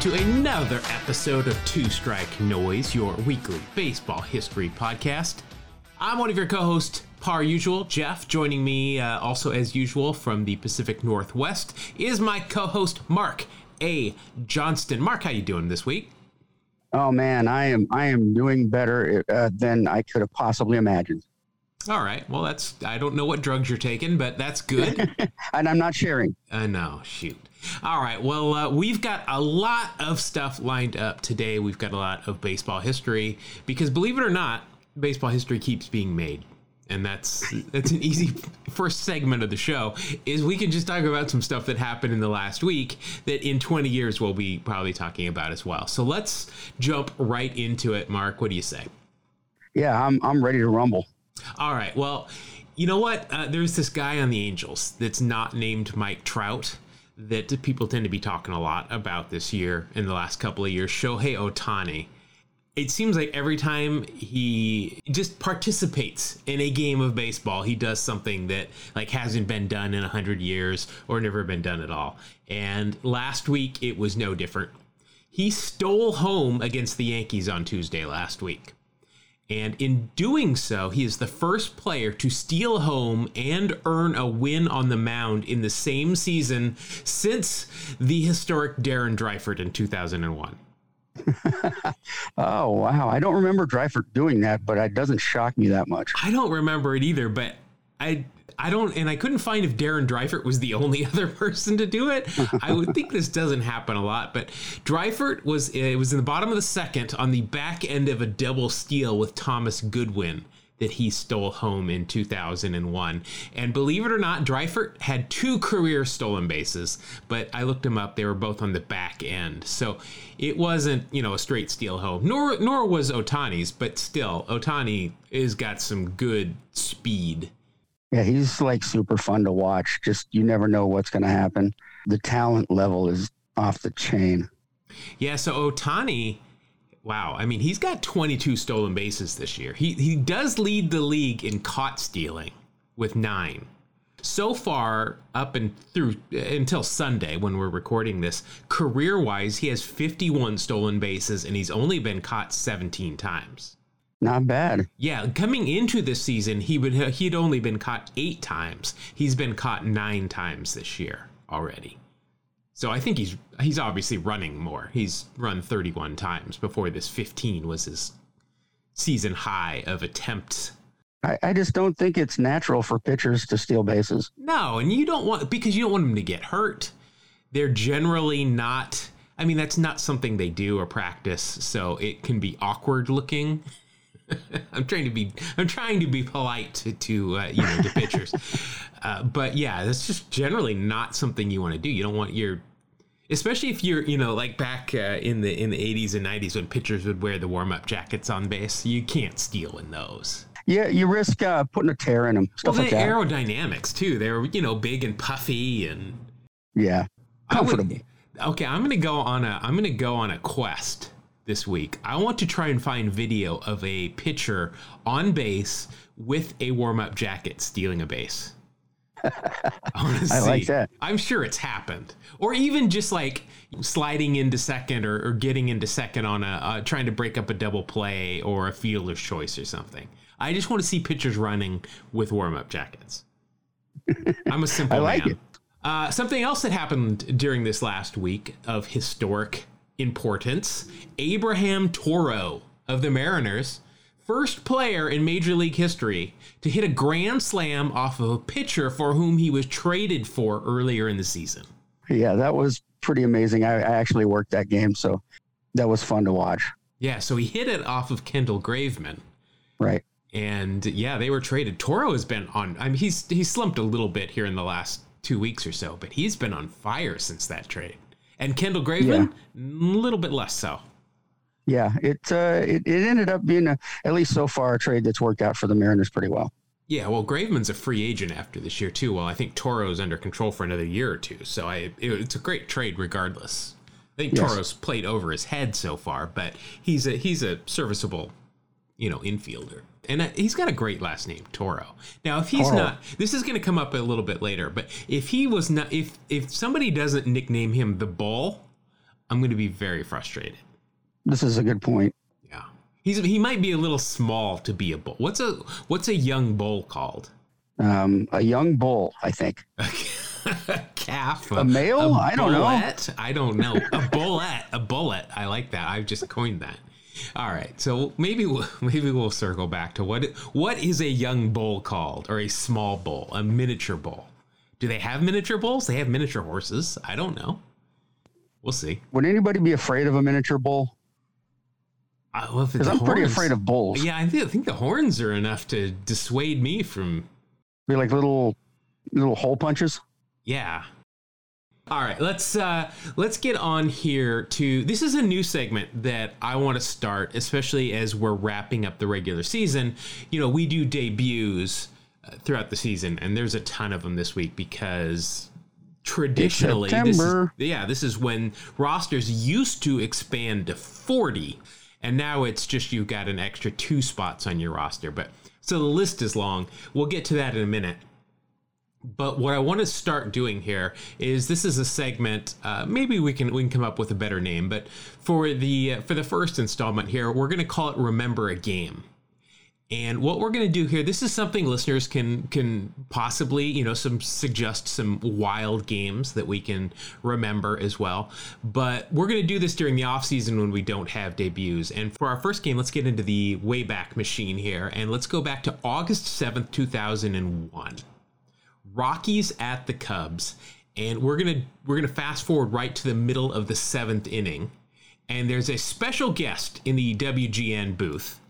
to another episode of Two Strike Noise, your weekly baseball history podcast. I'm one of your co-hosts, par usual, Jeff. Joining me, uh, also as usual, from the Pacific Northwest, is my co-host Mark A. Johnston. Mark, how you doing this week? Oh man, I am I am doing better uh, than I could have possibly imagined. All right. Well, that's I don't know what drugs you're taking, but that's good. and I'm not sharing. I uh, know. Shoot. All right. Well, uh, we've got a lot of stuff lined up today. We've got a lot of baseball history because, believe it or not, baseball history keeps being made, and that's that's an easy first segment of the show. Is we can just talk about some stuff that happened in the last week that in 20 years we'll be probably talking about as well. So let's jump right into it. Mark, what do you say? Yeah, I'm I'm ready to rumble. All right. Well, you know what? Uh, there's this guy on the Angels that's not named Mike Trout that people tend to be talking a lot about this year in the last couple of years. Shohei Ohtani. It seems like every time he just participates in a game of baseball, he does something that like hasn't been done in a hundred years or never been done at all. And last week it was no different. He stole home against the Yankees on Tuesday last week. And in doing so, he is the first player to steal home and earn a win on the mound in the same season since the historic Darren Dreifort in 2001. oh wow! I don't remember Dreifort doing that, but it doesn't shock me that much. I don't remember it either, but I I don't, and I couldn't find if Darren Dreifort was the only other person to do it. I would think this doesn't happen a lot, but Dreifort was it was in the bottom of the second on the back end of a double steal with Thomas Goodwin that he stole home in 2001. And believe it or not, Dreifort had two career stolen bases, but I looked him up. They were both on the back end. So it wasn't, you know, a straight steal home, nor, nor was Ohtani's, but still, Ohtani has got some good speed yeah, he's like super fun to watch. Just you never know what's going to happen. The talent level is off the chain. Yeah, so Ohtani, wow. I mean, he's got 22 stolen bases this year. He he does lead the league in caught stealing with 9. So far up and through until Sunday when we're recording this, career-wise, he has 51 stolen bases and he's only been caught 17 times. Not bad. Yeah, coming into this season, he would he'd only been caught eight times. He's been caught nine times this year already. So I think he's he's obviously running more. He's run 31 times before this 15 was his season high of attempts. I, I just don't think it's natural for pitchers to steal bases. No, and you don't want because you don't want them to get hurt. They're generally not. I mean, that's not something they do or practice, so it can be awkward looking. I'm trying to be I'm trying to be polite to, to uh, you know to pitchers, uh, but yeah, that's just generally not something you want to do. You don't want your especially if you're you know like back uh, in the in the 80s and 90s when pitchers would wear the warm up jackets on base. You can't steal in those. Yeah, you risk uh, putting a tear in them. Stuff well, the like aerodynamics too. They're you know big and puffy and yeah, comfortable. Would, okay, I'm gonna go on a I'm gonna go on a quest this week. I want to try and find video of a pitcher on base with a warm up jacket stealing a base. I, I like that. I'm sure it's happened, or even just like sliding into second or, or getting into second on a uh, trying to break up a double play or a fielder's choice or something. I just want to see pitchers running with warm up jackets. I'm a simple I like man. It. Uh, something else that happened during this last week of historic importance, Abraham Toro of the Mariners, first player in Major League history to hit a grand slam off of a pitcher for whom he was traded for earlier in the season. Yeah, that was pretty amazing. I, I actually worked that game, so that was fun to watch. Yeah, so he hit it off of Kendall Graveman. Right. And yeah, they were traded. Toro has been on I mean he's he's slumped a little bit here in the last 2 weeks or so, but he's been on fire since that trade and Kendall Graveman, a little bit less so. Yeah, it, uh, it it ended up being a, at least so far a trade that's worked out for the Mariners pretty well. Yeah, well, Graveman's a free agent after this year too. Well, I think Toro's under control for another year or two, so I it, it's a great trade regardless. I think yes. Toro's played over his head so far, but he's a he's a serviceable, you know, infielder, and uh, he's got a great last name, Toro. Now, if he's Toro. not, this is going to come up a little bit later, but if he was not, if if somebody doesn't nickname him the Bull, I'm going to be very frustrated. This is a good point. Yeah, he's he might be a little small to be a bull. What's a what's a young bull called? Um, a young bull, I think. a calf, a, male. I don't know. I don't know. A bullet, a bullet. I like that. I've just coined that. All right, so maybe we'll, maybe we'll circle back to what what is a young bull called, or a small bull, a miniature bull. Do they have miniature bulls? They have miniature horses. I don't know. We'll see. Would anybody be afraid of a miniature bull? Because uh, well, I'm horns, pretty afraid of bulls. Yeah, I think, I think the horns are enough to dissuade me from. Be like little, little hole punches. Yeah. All right, let's uh, let's get on here to this is a new segment that I want to start, especially as we're wrapping up the regular season. You know, we do debuts uh, throughout the season, and there's a ton of them this week because traditionally, this is, yeah, this is when rosters used to expand to 40, and now it's just you've got an extra two spots on your roster. But so the list is long. We'll get to that in a minute. But what I want to start doing here is this is a segment. Uh, maybe we can we can come up with a better name. But for the uh, for the first installment here, we're going to call it "Remember a Game." And what we're going to do here, this is something listeners can can possibly, you know, some suggest some wild games that we can remember as well. But we're going to do this during the off season when we don't have debuts. And for our first game, let's get into the Wayback Machine here, and let's go back to August seventh, two thousand and one. Rockies at the Cubs, and we're gonna we're gonna fast forward right to the middle of the seventh inning, and there's a special guest in the WGN booth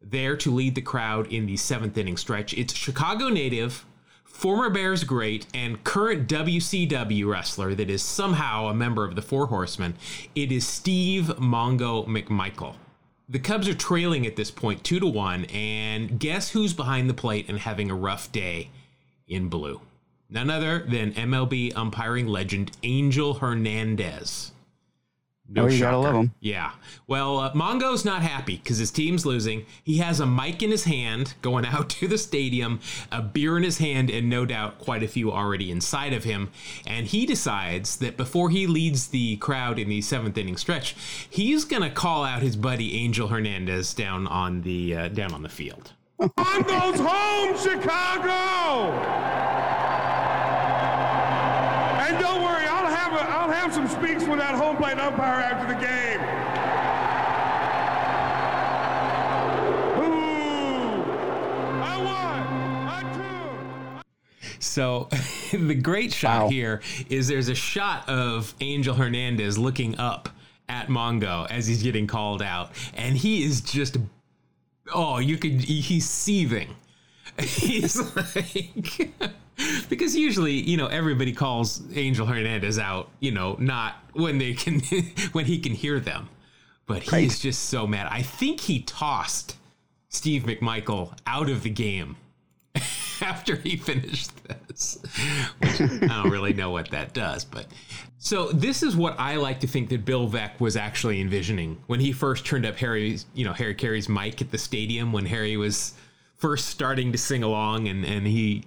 there to lead the crowd in the seventh inning stretch. It's Chicago native, former Bears great, and current WCW wrestler that is somehow a member of the Four Horsemen. It is Steve Mongo McMichael. The Cubs are trailing at this point, two to one, and guess who's behind the plate and having a rough day in blue? None other than MLB umpiring legend Angel Hernandez. No, oh, you shocker. gotta love him. Yeah. Well, uh, Mongo's not happy because his team's losing. He has a mic in his hand going out to the stadium, a beer in his hand, and no doubt quite a few already inside of him. And he decides that before he leads the crowd in the seventh inning stretch, he's gonna call out his buddy Angel Hernandez down on the uh, down on the field. Mongo's home, Chicago. And don't worry, I'll have a, I'll have some speaks with that home plate umpire after the game. Ooh, I won. I So the great shot wow. here is there's a shot of Angel Hernandez looking up at Mongo as he's getting called out, and he is just oh, you could he's seething. He's like because usually, you know, everybody calls Angel Hernandez out, you know, not when they can when he can hear them. But he's right. just so mad. I think he tossed Steve McMichael out of the game after he finished this. Which I don't really know what that does, but so this is what I like to think that Bill Veeck was actually envisioning when he first turned up Harry's, you know, Harry Caray's mic at the stadium when Harry was first starting to sing along and and he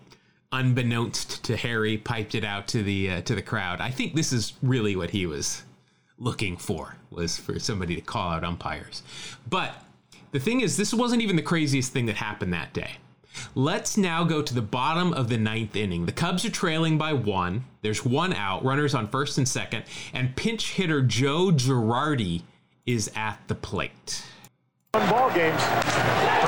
unbeknownst to Harry, piped it out to the uh, to the crowd. I think this is really what he was looking for was for somebody to call out umpires. But the thing is, this wasn't even the craziest thing that happened that day. Let's now go to the bottom of the ninth inning. The Cubs are trailing by one. There's one out, runners on first and second, and pinch hitter Joe Girardi is at the plate. Ball games.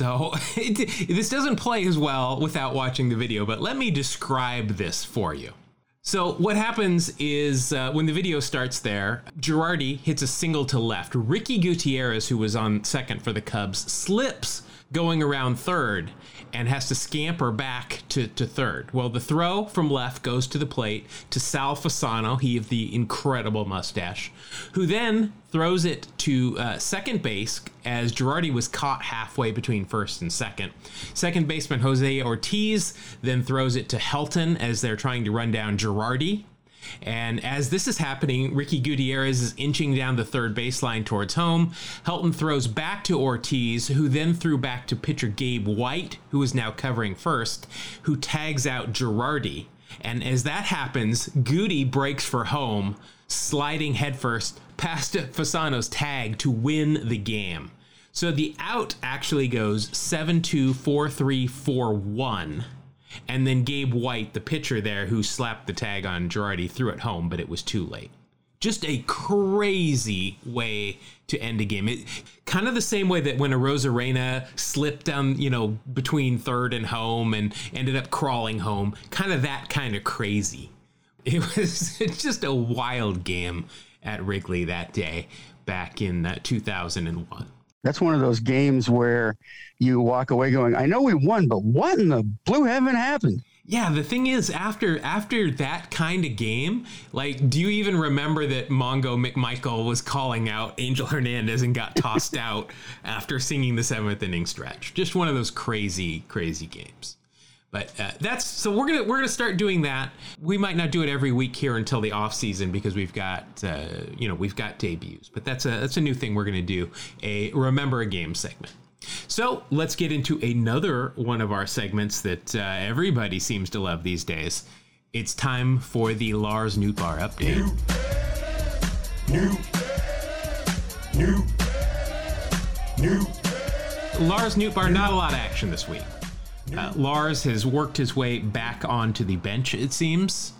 So it, this doesn't play as well without watching the video, but let me describe this for you. So what happens is uh, when the video starts there, Girardi hits a single to left. Ricky Gutierrez, who was on second for the Cubs, slips going around third and has to scamper back to, to third. Well, the throw from left goes to the plate to Sal Fasano, he of the incredible mustache, who then throws it to uh, second base as Girardi was caught halfway between first and second. Second baseman Jose Ortiz then throws it to Helton as they're trying to run down Girardi. And as this is happening, Ricky Gutierrez is inching down the third baseline towards home. Helton throws back to Ortiz, who then threw back to pitcher Gabe White, who is now covering first, who tags out Girardi. And as that happens, Goody breaks for home, sliding headfirst past Fasano's tag to win the game. So the out actually goes 7 2 4 3 4 1 and then Gabe White, the pitcher there who slapped the tag on Girardi, threw it home, but it was too late. Just a crazy way to end a game. It kind of the same way that when Arozarena slipped down, you know, between third and home and ended up crawling home. Kind of that kind of crazy. It was just a wild game at Wrigley that day back in uh, 2001. That's one of those games where you walk away going, I know we won, but what in the blue heaven happened? Yeah, the thing is, after after that kind of game, like, do you even remember that Mongo McMichael was calling out Angel Hernandez and got tossed out after singing the seventh inning stretch? Just one of those crazy, crazy games. But uh, that's so we're gonna we're gonna start doing that. We might not do it every week here until the off season because we've got uh, you know we've got debuts. But that's a that's a new thing we're gonna do a remember a game segment. So let's get into another one of our segments that uh, everybody seems to love these days. It's time for the Lars Nootbaar update. New, new, new. new. Lars Nootbaar, not a lot of action this week. Uh, Lars has worked his way back onto the bench, it seems.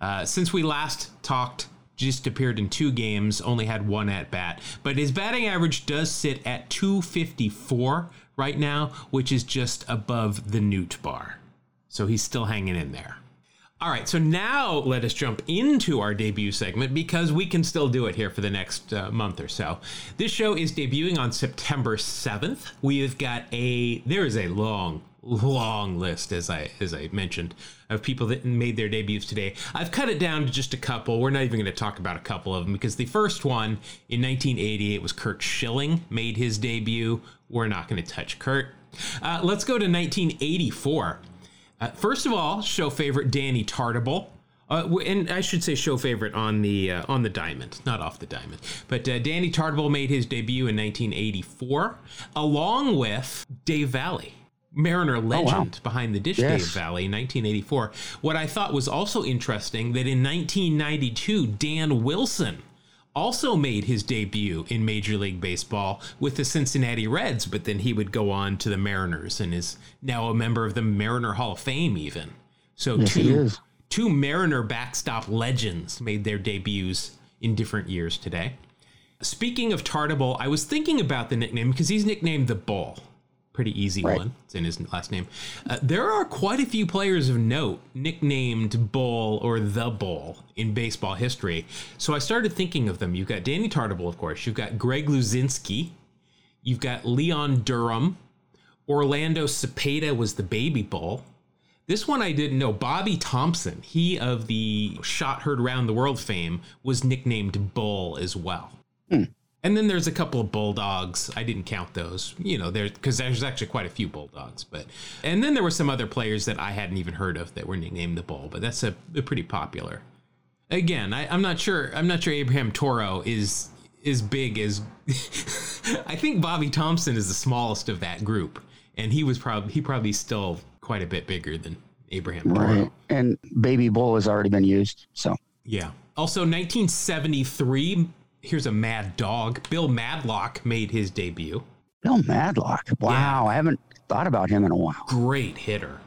Uh, since we last talked, just appeared in two games, only had one at bat. But his batting average does sit at 254 right now, which is just above the Newt bar. So he's still hanging in there. All right, so now let us jump into our debut segment because we can still do it here for the next uh, month or so. This show is debuting on September 7th. We have got a there is a long long list as I as I mentioned of people that made their debuts today. I've cut it down to just a couple. We're not even going to talk about a couple of them because the first one in 1988 was Curt Schilling made his debut. We're not going to touch Kurt. Uh, let's go to 1984. Uh, first of all, show favorite Danny Tartabull. Uh, and I should say show favorite on the uh, on the diamond, not off the diamond. But uh, Danny Tartabull made his debut in 1984, along with Dave Valle, Mariner oh, legend wow. behind the dish, Yes. Dave Valle, 1984. What I thought was also interesting that in 1992, Dan Wilson also made his debut in Major League Baseball with the Cincinnati Reds, but then he would go on to the Mariners and is now a member of the Mariner Hall of Fame, even. So Yes, two two Mariner backstop legends made their debuts in different years today. Speaking of Tartabull, I was thinking about the nickname because he's nicknamed the Bull. Pretty easy Right. one. It's in his last name. Uh, there are quite a few players of note nicknamed Bull or the Bull in baseball history. So I started thinking of them. You've got Danny Tartabull, of course. You've got Greg Luzinski. You've got Leon Durham. Orlando Cepeda was the baby bull. This one I didn't know. Bobby Thomson, he of the shot heard round the world fame, was nicknamed Bull as well. And then there's a couple of bulldogs. I didn't count those, you know, there because there's actually quite a few bulldogs. But and then there were some other players that I hadn't even heard of that were nicknamed the Bull. But that's a, a pretty popular. Again, I, I'm not sure. I'm not sure Abraham Toro is is big as. I think Bobby Thomson is the smallest of that group, and he was probably he probably still quite a bit bigger than Abraham Toro. Right. And Baby Bull has already been used. So Yeah. Also, 1973. Here's a mad dog. Bill Madlock made his debut. Bill Madlock. Wow. I haven't thought about him in a while. Great hitter.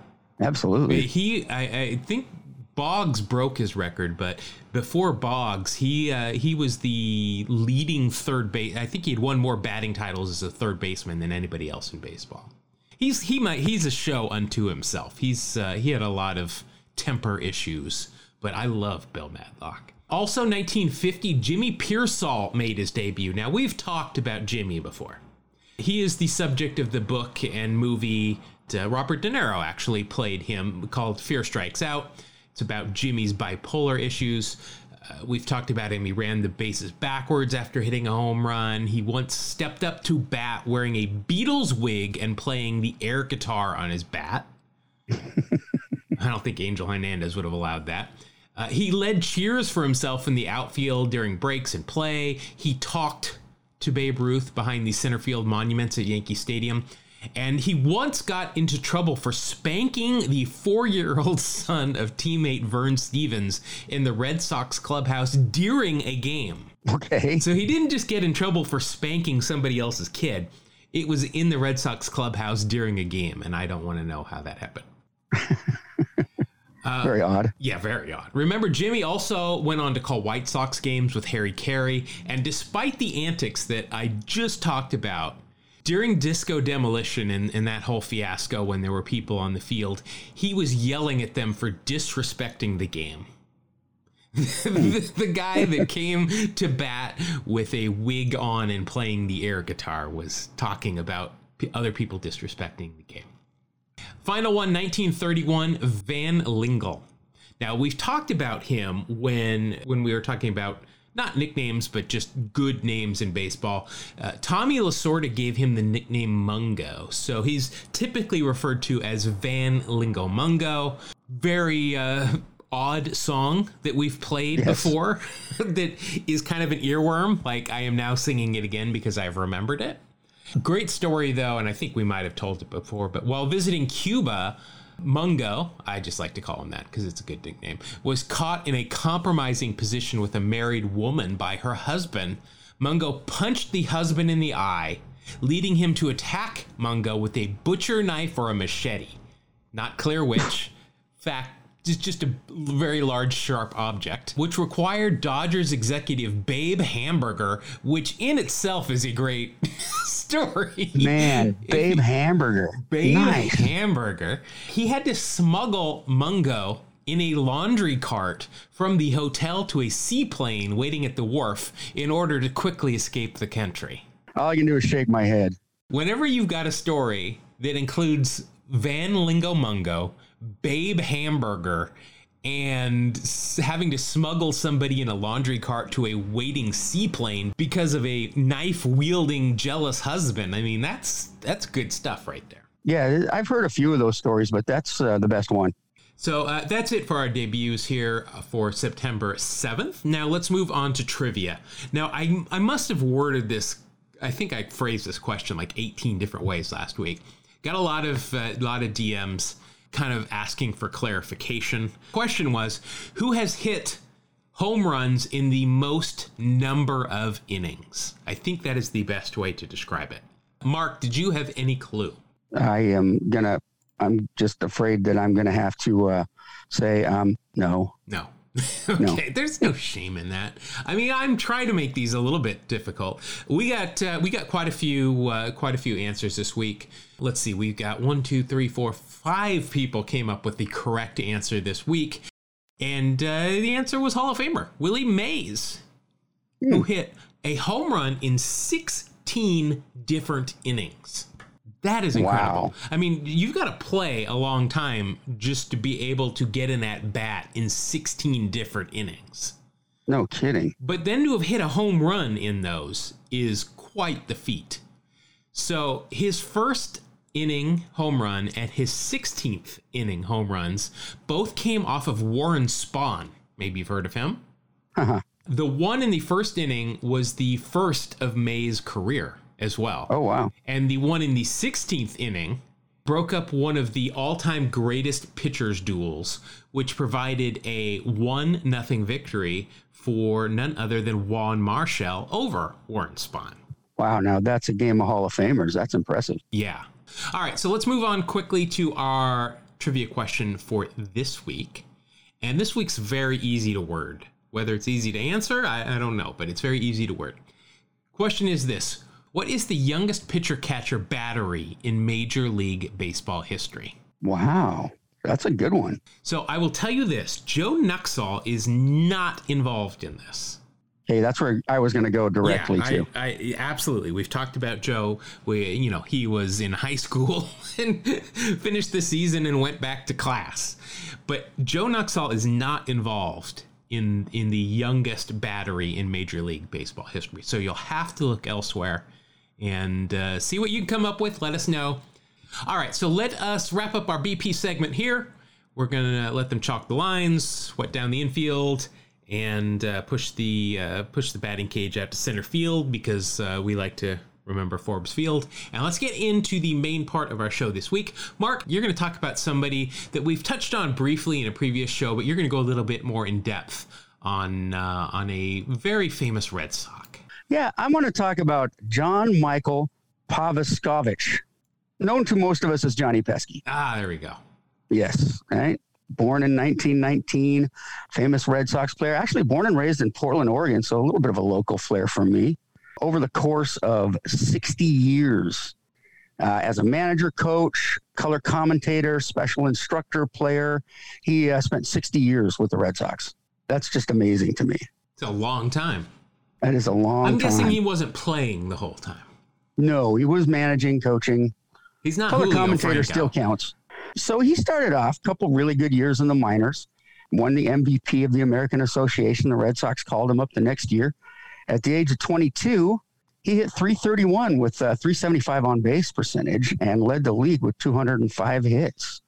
Absolutely. He, I, I think Boggs broke his record, but before Boggs, he uh, he was the leading third base. I think he had won more batting titles as a third baseman than anybody else in baseball. He's he might he's a show unto himself. He's uh, he had a lot of temper issues, but I love Bill Madlock. Also, 1950, Jimmy Piersall made his debut. Now we've talked about Jimmy before. He is the subject of the book and movie. Uh, Robert De Niro actually played him called Fear Strikes Out. It's about Jimmy's bipolar issues. Uh, we've talked about him. He ran the bases backwards after hitting a home run. He once stepped up to bat wearing a Beatles wig and playing the air guitar on his bat. I don't think Angel Hernandez would have allowed that. Uh, he led cheers for himself in the outfield during breaks and play. He talked to Babe Ruth behind the center field monuments at Yankee Stadium. And he once got into trouble for spanking the four year old son of teammate Vern Stephens in the Red Sox clubhouse during a game. Okay. So he didn't just get in trouble for spanking somebody else's kid, it was in the Red Sox clubhouse during a game. And I don't want to know how that happened. Uh, very odd. Yeah, very odd. Remember, Jimmy also went on to call White Sox games with Harry Caray, and despite the antics that I just talked about during disco demolition and, and that whole fiasco when there were people on the field, he was yelling at them for disrespecting the game. Hmm. the, the guy that came to bat with a wig on and playing the air guitar was talking about p- other people disrespecting the game. Final one, 1931, Van Lingle. Now we've talked about him when when we were talking about not nicknames but just good names in baseball. Uh, Tommy Lasorda gave him the nickname Mungo, so he's typically referred to as Van Lingle Mungo. Very uh, odd song that we've played Yes. before that is kind of an earworm. Like I am now singing it again because I've remembered it. Great story, though, and I think we might have told it before. But while visiting Cuba, Mungo, I just like to call him that because it's a good nickname, was caught in a compromising position with a married woman by her husband. Mungo punched the husband in the eye, leading him to attack Mungo with a butcher knife or a machete. Not clear which. Fact, just just a very large, sharp object, which required Dodgers executive Babe Hamburger, which in itself is a great story. Man, Babe Hamburger. Babe Nice. Hamburger. He had to smuggle Mungo in a laundry cart from the hotel to a seaplane waiting at the wharf in order to quickly escape the country. All I can do is shake my head. Whenever you've got a story that includes Van Lingle Mungo, Babe Hamburger, and having to smuggle somebody in a laundry cart to a waiting seaplane because of a knife wielding jealous husband, I mean that's that's good stuff right there. Yeah, I've heard a few of those stories, but that's uh, the best one. So uh, that's it for our debuts here uh, for September 7th. Now let's move on to trivia. Now, I, I must have worded this, I think I phrased this question like 18 different ways last week. Got a lot of, uh, lot of DMs kind of asking for clarification. Question was Who has hit home runs in the most number of innings? I think that is the best way to describe it. Mark, did you have any clue? I am gonna. I'm just afraid that I'm gonna have to uh, say um, no. No. okay, there's no shame in that. I mean, I'm trying to make these a little bit difficult. We got uh, we got quite a few uh, quite a few answers this week. Let's see, we've got one, two, three, four, five people came up with the correct answer this week, and uh, the answer was Hall of Famer Willie Mays, who hit a home run in 16 different innings. That is incredible. Wow. I mean, you've got to play a long time just to be able to get in at bat in 16 different innings. No kidding. But then to have hit a home run in those is quite the feat. So his first inning home run and his 16th inning home runs both came off of Warren Spahn. Maybe you've heard of him. The one in the first inning was the first of May's career as well. Oh wow. And the one in the 16th inning broke up one of the all-time greatest pitchers duels, which provided a 1 nothing victory for none other than Juan Marichal over Warren Spahn. Wow. Now that's a game of Hall of Famers. That's impressive. Yeah. All right, so let's move on quickly to our trivia question for this week. And this week's very easy to word. Whether it's easy to answer, I, I don't know, but it's very easy to word. Question is this What is the youngest pitcher catcher battery in Major League Baseball history? Wow. That's a good one. So I will tell you this Joe Nuxhall is not involved in this. Okay, that's where I was going to go directly yeah, to. I, I, absolutely. We've talked about Joe. We, you know, he was in high school and finished the season and went back to class. But Joe Nuxhall is not involved in in the youngest battery in Major League Baseball history. So you'll have to look elsewhere and uh, see what you can come up with. Let us know. All right, so let us wrap up our BP segment here. We're gonna let them chalk the lines, wet down the infield, and uh, push the uh, push the batting cage out to center field because uh, we like to remember Forbes Field. And let's get into the main part of our show this week. Mark, you're going to talk about somebody that we've touched on briefly in a previous show, but you're going to go a little bit more in depth on uh, on a very famous Red Sox. Yeah, I want to talk about John Michael Paveskovich, known to most of us as Johnny Pesky. Ah, there we go. Yes, right. Born in 1919, famous Red Sox player. Actually, born and raised in Portland, Oregon, so a little bit of a local flair for me. Over the course of 60 years, uh, as a manager, coach, color commentator, special instructor, player, he uh, spent 60 years with the Red Sox. That's just amazing to me. It's a long time. That is a long I'm time. guessing he wasn't playing the whole time. no, he was managing, coaching. He's not color Julio commentator Franco. still counts. So he started off a couple really good years in the minors, won the MVP of the American Association. The Red Sox called him up the next year. At the age of 22, he hit 331 with uh, 375 on base percentage and led the league with 205 hits.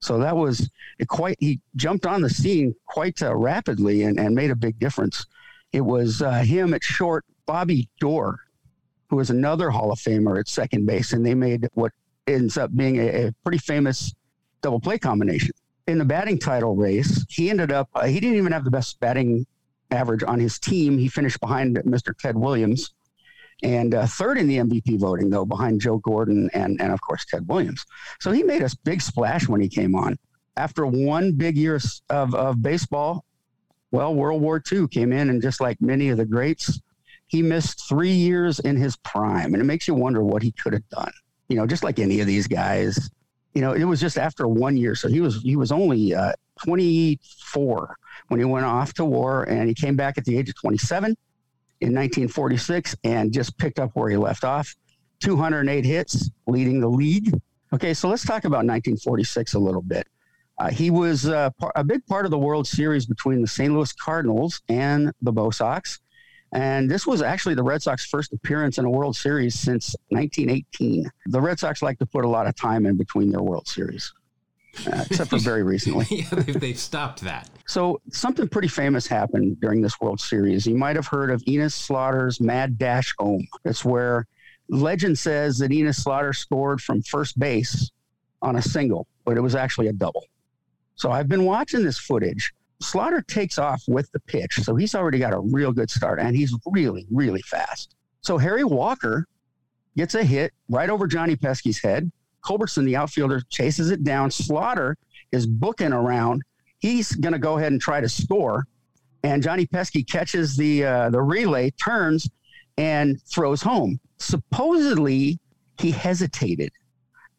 So that was it quite, he jumped on the scene quite uh, rapidly and, and made a big difference. It was uh, him at short, Bobby Doerr, who was another Hall of Famer at second base, and they made what ends up being a, a pretty famous double play combination. In the batting title race, he ended up, uh, he didn't even have the best batting average on his team. He finished behind Mr. Ted Williams and uh, third in the MVP voting, though, behind Joe Gordon and, and, of course, Ted Williams. So he made a big splash when he came on. After one big year of, of baseball, well, World War II came in, and just like many of the greats, he missed three years in his prime. And it makes you wonder what he could have done. You know, just like any of these guys, you know, it was just after one year. So he was he was only uh, 24 when he went off to war, and he came back at the age of 27 in 1946 and just picked up where he left off. 208 hits, leading the league. Okay, so let's talk about 1946 a little bit. Uh, he was uh, a big part of the World Series between the St. Louis Cardinals and the Bo Sox. And this was actually the Red Sox first appearance in a World Series since 1918. The Red Sox like to put a lot of time in between their World Series, uh, except for very recently. yeah, they've, they've stopped that. So something pretty famous happened during this World Series. You might have heard of Enos Slaughter's Mad Dash Ohm. It's where legend says that Enos Slaughter scored from first base on a single, but it was actually a double. So I've been watching this footage. Slaughter takes off with the pitch, so he's already got a real good start, and he's really, really fast. So Harry Walker gets a hit right over Johnny Pesky's head. Culberson, the outfielder, chases it down. Slaughter is booking around. He's going to go ahead and try to score, and Johnny Pesky catches the uh, the relay, turns, and throws home. Supposedly, he hesitated,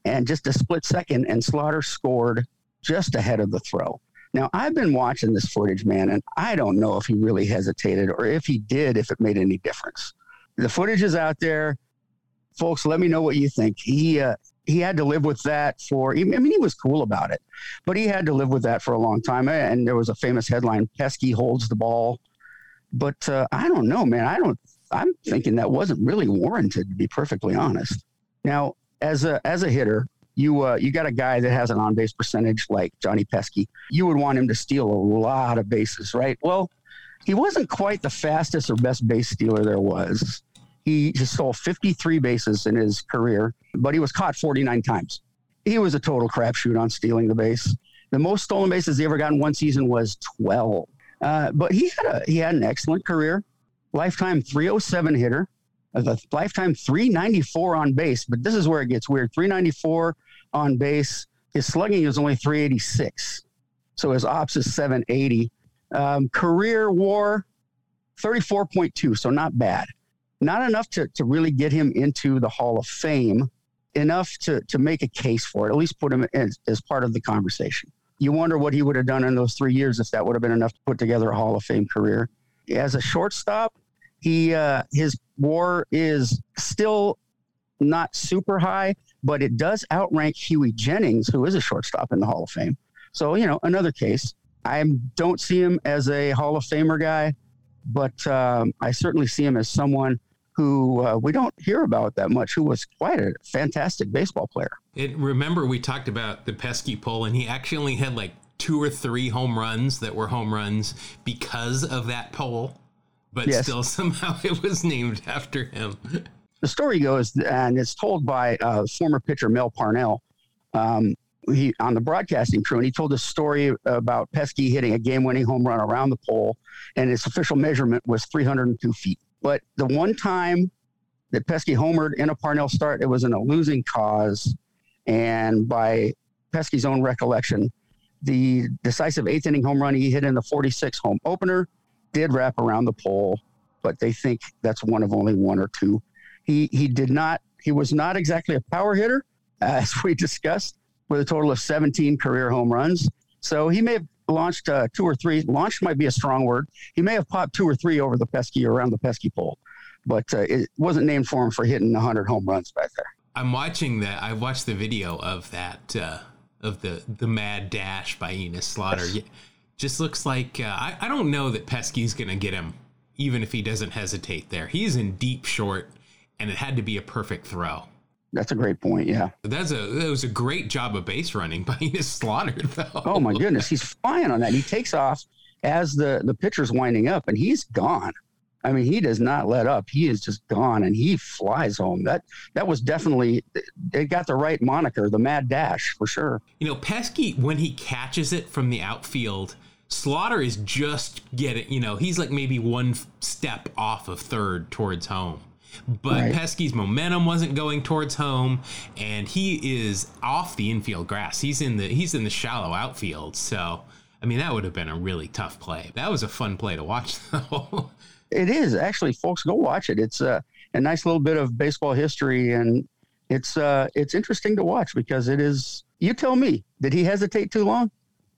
and just a split second, and Slaughter scored just ahead of the throw. Now, I've been watching this footage, man, and I don't know if he really hesitated or if he did, if it made any difference. The footage is out there. Folks, let me know what you think. He, uh, he had to live with that for, I mean, he was cool about it, but he had to live with that for a long time. And there was a famous headline Pesky holds the ball. But uh, I don't know, man. I don't, I'm thinking that wasn't really warranted, to be perfectly honest. Now, as a, as a hitter, you uh, you got a guy that has an on base percentage like Johnny Pesky. You would want him to steal a lot of bases, right? Well, he wasn't quite the fastest or best base stealer there was. He just stole 53 bases in his career, but he was caught 49 times. He was a total crapshoot on stealing the base. The most stolen bases he ever got in one season was 12. Uh, but he had a he had an excellent career, lifetime 307 hitter, a lifetime 394 on base. But this is where it gets weird. 394 on base. His slugging is only 386. So his ops is 780. Um, career war, 34.2. So not bad. Not enough to, to really get him into the Hall of Fame, enough to, to make a case for it, at least put him as, as part of the conversation. You wonder what he would have done in those three years if that would have been enough to put together a Hall of Fame career. as a shortstop, he uh, his WAR is still not super high, but it does outrank Hughie Jennings, who is a shortstop in the Hall of Fame. So you know, another case. I don't see him as a Hall of Famer guy, but um, I certainly see him as someone who uh, we don't hear about that much, who was quite a fantastic baseball player. And remember, we talked about the pesky pull, and he actually only had like two or three home runs that were home runs because of that pole, but Yes. still somehow it was named after him. The story goes, and it's told by uh, former pitcher Mel Parnell. Um, he on the broadcasting crew, and he told a story about Pesky hitting a game-winning home run around the pole, and its official measurement was 302 feet. But the one time that Pesky homered in a Parnell start, it was in a losing cause, and by Pesky's own recollection, the decisive eighth inning home run he hit in the 46 home opener did wrap around the pole, but they think that's one of only one or two he he did not he was not exactly a power hitter as we discussed with a total of 17 career home runs so he may have launched uh, two or three launched might be a strong word he may have popped two or three over the pesky around the pesky pole but uh, it wasn't named for him for hitting 100 home runs back there I'm watching that. I watched the video of that uh, of the the mad dash by Enos Slaughter. Yeah, Just looks like uh, I, I don't know that Pesky's gonna get him, even if he doesn't hesitate there. He's in deep short, and it had to be a perfect throw. that's a great point yeah That's a that was a great job of base running by Enos Slaughter, though. oh my goodness he's flying on that he takes off as the the pitcher's winding up and he's gone I mean, he does not let up. He is just gone, and he flies home. That that was definitely it. Got the right moniker, the Mad Dash, for sure. You know, Pesky when he catches it from the outfield, Slaughter is just getting. You know, he's like maybe one step off of third towards home. But Right. Pesky's momentum wasn't going towards home, and he is off the infield grass. He's in the he's in the shallow outfield. So, I mean, that would have been a really tough play. That was a fun play to watch, though. It is actually, folks. Go watch it. It's uh, a nice little bit of baseball history, and it's uh, it's interesting to watch because it is. You tell me, did he hesitate too long?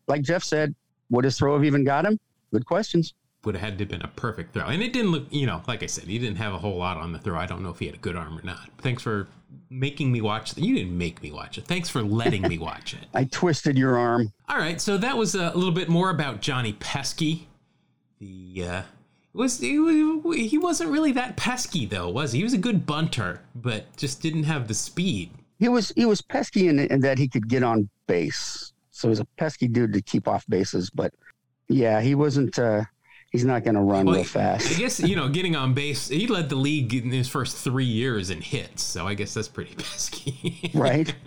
Like Jeff said, would his throw have even got him? Good questions. Would have had to have been a perfect throw. And it didn't look, you know, like I said, he didn't have a whole lot on the throw. I don't know if he had a good arm or not. Thanks for making me watch. You didn't make me watch it. Thanks for letting me watch it. I twisted your arm. All right, so that was a little bit more about Johnny Pesky. The uh, was he, he wasn't really that pesky though, was he? He was a good bunter, but just didn't have the speed. He was he was pesky in, in that he could get on base. So he was a pesky dude to keep off bases, but yeah, he wasn't. Uh, he's not going to run Well, real fast. I guess you know, getting on base. He led the league in his first three years in hits, so I guess that's pretty pesky. right?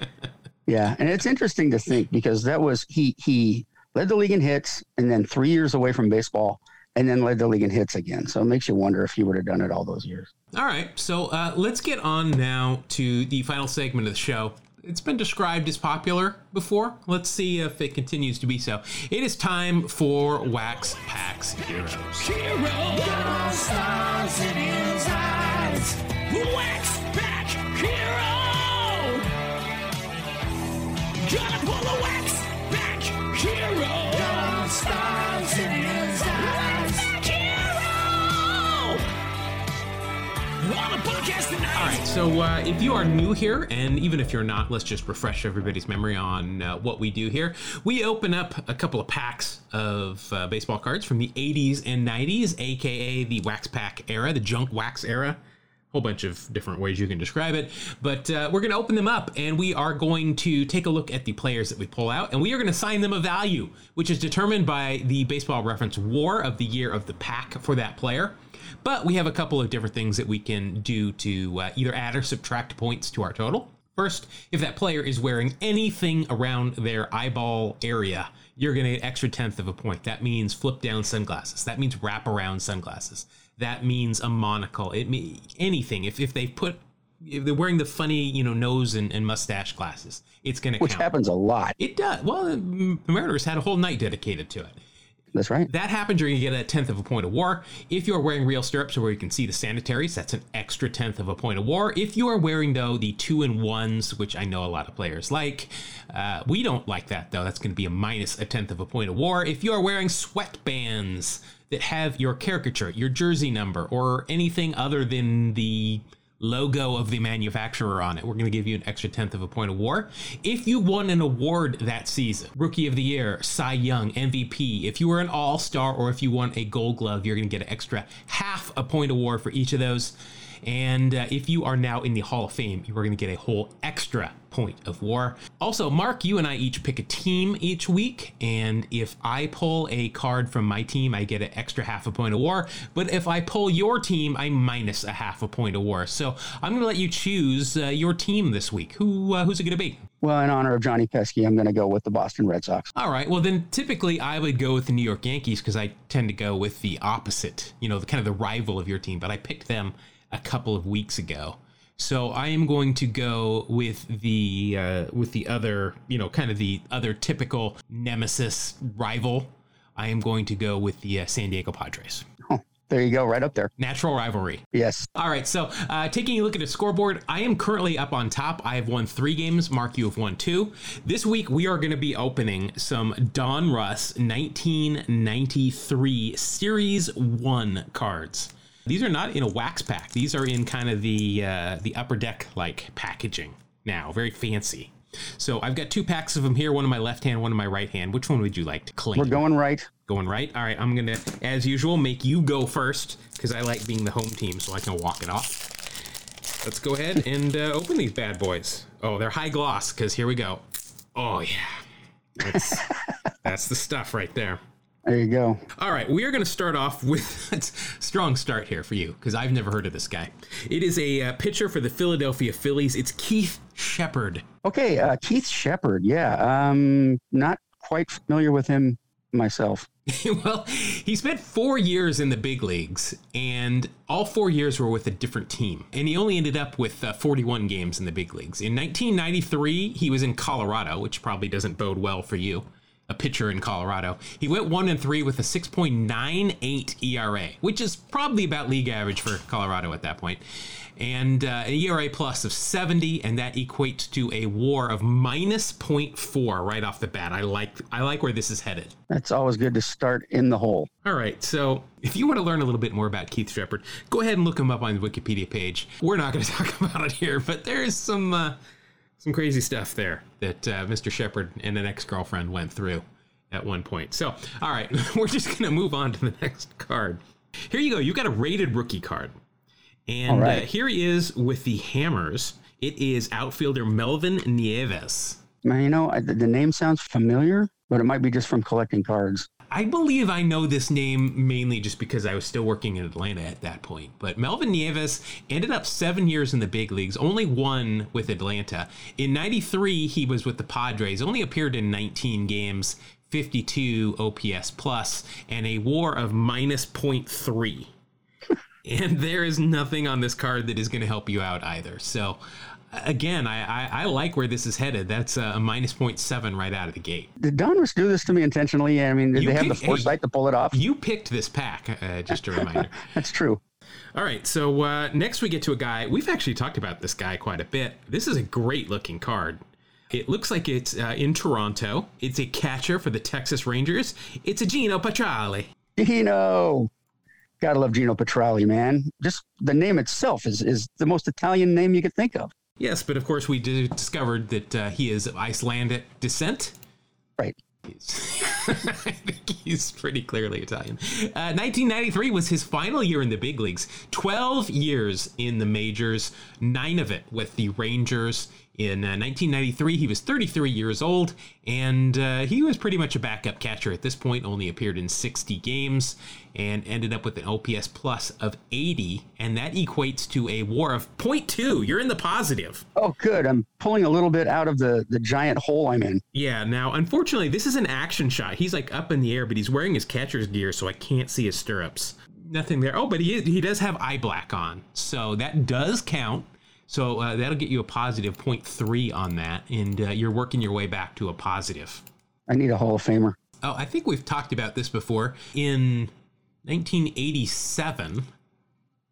Yeah, and it's interesting to think because that was he he led the league in hits and then three years away from baseball and then led the league in hits again. So it makes you wonder if he would have done it all those years. All right, so uh, let's get on now to the final segment of the show. It's been described as popular before. Let's see if it continues to be so. It is time for Wax Packs Heroes. Hero stars in his eyes. Wax back hero. Gotta pull wax hero. stars in his All right, so uh, if you are new here, and even if you're not, let's just refresh everybody's memory on uh, what we do here. We open up a couple of packs of uh, baseball cards from the 80s and 90s, aka the wax pack era, the junk wax era. Whole bunch of different ways you can describe it, but uh, we're going to open them up and we are going to take a look at the players that we pull out and we are going to assign them a value, which is determined by the baseball reference war of the year of the pack for that player. But we have a couple of different things that we can do to uh, either add or subtract points to our total. First, if that player is wearing anything around their eyeball area, you're going to get extra tenth of a point. That means flip down sunglasses. That means wrap around sunglasses. That means a monocle. It mean anything. If if they put if they're wearing the funny you know nose and, and mustache glasses, it's going to Which count. happens a lot. It does. Well, the Mariners had a whole night dedicated to it. That's right. That happens, you're going to get a tenth of a point of war. If you're wearing real stirrups where you can see the sanitaries, that's an extra tenth of a point of war. If you are wearing, though, the two and ones, which I know a lot of players like, uh, we don't like that, though. That's going to be a minus a tenth of a point of war. If you are wearing sweatbands, that have your caricature, your jersey number, or anything other than the logo of the manufacturer on it. We're going to give you an extra tenth of a point of war. If you won an award that season, Rookie of the Year, Cy Young, MVP, if you were an All Star, or if you won a Gold Glove, you're going to get an extra half a point of war for each of those. And uh, if you are now in the Hall of Fame, you are going to get a whole extra point of war. Also, Mark, you and I each pick a team each week. And if I pull a card from my team, I get an extra half a point of war. But if I pull your team, I minus a half a point of war. So I'm going to let you choose uh, your team this week. Who uh, Who's it going to be? Well, in honor of Johnny Pesky, I'm going to go with the Boston Red Sox. All right. Well, then typically I would go with the New York Yankees because I tend to go with the opposite, you know, the kind of the rival of your team. But I picked them a couple of weeks ago. So I am going to go with the uh, with the other, you know, kind of the other typical nemesis rival. I am going to go with the uh, San Diego Padres. There you go, right up there. Natural rivalry. Yes. All right. So, uh, taking a look at the scoreboard, I am currently up on top. I have won three games. Mark, you have won two. This week, we are going to be opening some Donruss 1993 Series 1 cards. These are not in a wax pack. These are in kind of the uh, the upper deck like packaging now, very fancy. So I've got two packs of them here, one in my left hand, one in my right hand. Which one would you like to claim? We're going right. Going right? All right, I'm going to, as usual, make you go first because I like being the home team so I can walk it off. Let's go ahead and uh, open these bad boys. Oh, they're high gloss because here we go. Oh, yeah. That's, that's the stuff right there. There you go. All right, we are going to start off with a strong start here for you because I've never heard of this guy. It is a uh, pitcher for the Philadelphia Phillies. It's Keith Shepherd. Okay, uh, Keith Shepherd. Yeah, um, not quite familiar with him myself. well, he spent four years in the big leagues, and all four years were with a different team. And he only ended up with uh, 41 games in the big leagues. In 1993, he was in Colorado, which probably doesn't bode well for you a pitcher in Colorado. He went one and three with a 6.98 ERA, which is probably about league average for Colorado at that point, and uh, an ERA plus of 70, and that equates to a WAR of minus 0.4 right off the bat. I like I like where this is headed. That's always good to start in the hole. All right, so if you want to learn a little bit more about Keith Shepherd, go ahead and look him up on the Wikipedia page. We're not going to talk about it here, but there is some. Uh, some crazy stuff there that uh, Mr. Shepherd and an ex girlfriend went through at one point. So, all right, we're just going to move on to the next card. Here you go. You've got a rated rookie card. And right. uh, here he is with the Hammers. It is outfielder Melvin Nieves. Man, you know, I, the name sounds familiar, but it might be just from collecting cards. I believe I know this name mainly just because I was still working in Atlanta at that point. But Melvin Nieves ended up seven years in the big leagues, only one with Atlanta. In 93, he was with the Padres, only appeared in 19 games, 52 OPS plus, and a war of minus 0.3. and there is nothing on this card that is going to help you out either. So again, I, I, I, like where this is headed. That's a minus 0.7 right out of the gate. Did Donruss do this to me intentionally? I mean, did You they have the picked- foresight to pull it off? You picked this pack, uh, just a reminder. That's true. All right, so uh, next we get to a guy. We've actually talked about this guy quite a bit. This is a great looking card. It looks like it's uh, in Toronto. It's a catcher for the Texas Rangers. It's a Geno Petralli. Geno. Gotta love Geno Petralli, man. Just the name itself is, is the most Italian name you could think of. Yes, but of course we did, discovered that uh, he is of Icelandic descent. Right. He's, I think he's pretty clearly Italian. Uh, 1993 was his final year in the big leagues. 12 years in the majors, nine of it with the Rangers. In uh, 1993, he was 33 years old, and uh, he was pretty much a backup catcher at this point. Only appeared in 60 games, and ended up with an OPS plus of 80, and that equates to a WAR of 0.2. You're in the positive. Oh, good. I'm pulling a little bit out of the, the giant hole I'm in. Yeah, now unfortunately, this is an action shot. He's like up in the air, but he's wearing his catcher's gear, so I can't see his stirrups. Nothing there. Oh, but he he does have eye black on, so that does count. So uh, that'll get you a positive 0.3 on that, and uh, you're working your way back to a positive. I need a Hall of Famer. Oh, I think we've talked about this before. In 1987,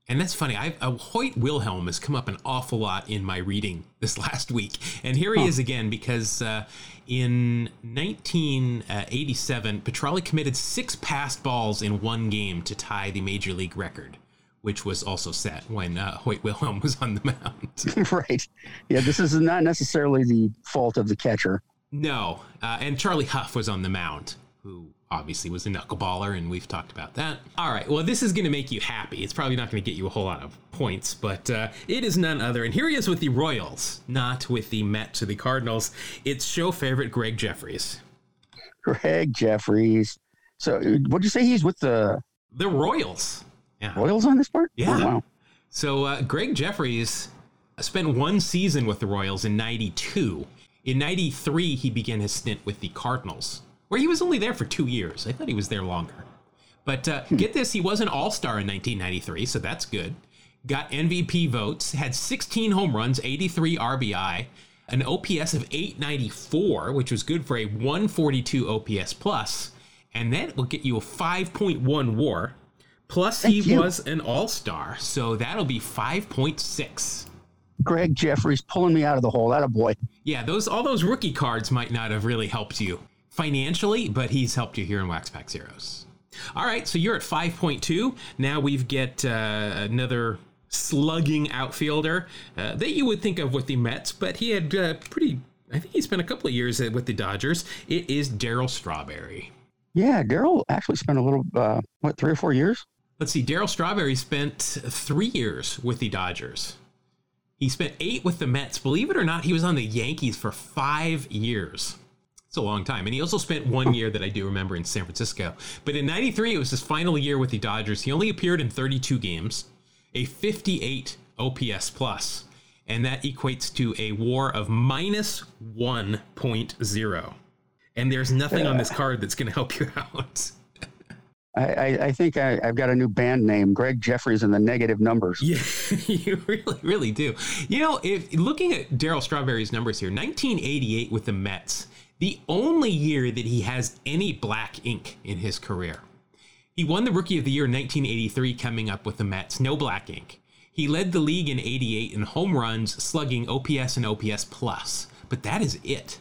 And that's funny. I've, uh, Hoyt Wilhelm has come up an awful lot in my reading this last week. And here he is again because uh, in 1987, Petralli committed six passed balls in one game to tie the major league record, which was also set when uh, Hoyt Wilhelm was on the mound. right. Yeah, this is not necessarily the fault of the catcher. no. Uh, and Charlie Hough was on the mound, who obviously was a knuckleballer, and we've talked about that. All right. Well, this is going to make you happy. It's probably not going to get you a whole lot of points, but uh, it is none other. And here he is with the Royals, not with the Mets or the Cardinals. It's show favorite Gregg Jefferies. Gregg Jefferies. So, what'd you say he's with the The Royals. Yeah. Royals on this part? Yeah. Oh, wow. So uh, Gregg Jefferies spent one season with the Royals in 92. In 93, he began his stint with the Cardinals, where he was only there for two years. I thought he was there longer. But uh, get this, he was an all star in 1993, so that's good. Got MVP votes, had 16 home runs, 83 RBI, an OPS of 894, which was good for a 142 OPS plus, and that will get you a 5.1 WAR. Plus, he you. was an all star, so that'll be 5.6. Gregg Jefferies pulling me out of the hole. That a boy. Yeah, those all those rookie cards might not have really helped you financially, but he's helped you here in Wax Pack Zeros. All right, so you're at 5.2. Now we've get uh, another slugging outfielder uh, that you would think of with the Mets, but he had uh, pretty. I think he spent a couple of years with the Dodgers. It is Darryl Strawberry. Yeah, Darryl actually spent a little, uh, what, three or four years? Let's see. Darryl Strawberry spent three years with the Dodgers. He spent eight with the Mets. Believe it or not, he was on the Yankees for five years. It's a long time. And he also spent one year that I do remember in San Francisco. But in 93, it was his final year with the Dodgers. He only appeared in 32 games, a 58 OPS plus, and that equates to a war of minus 1.0. And there's nothing on this card that's going to help you out. I, I, think I, I've got a new band name, Gregg Jefferies and the Negative Numbers. Yeah, you really, really do. You know, if looking at Darryl Strawberry's numbers here, 1988 with the Mets, the only year that he has any black ink in his career. He won the Rookie of the Year in 1983, coming up with the Mets, no black ink. He led the league in 88 in home runs, slugging, OPS, and OPS plus. But that is it.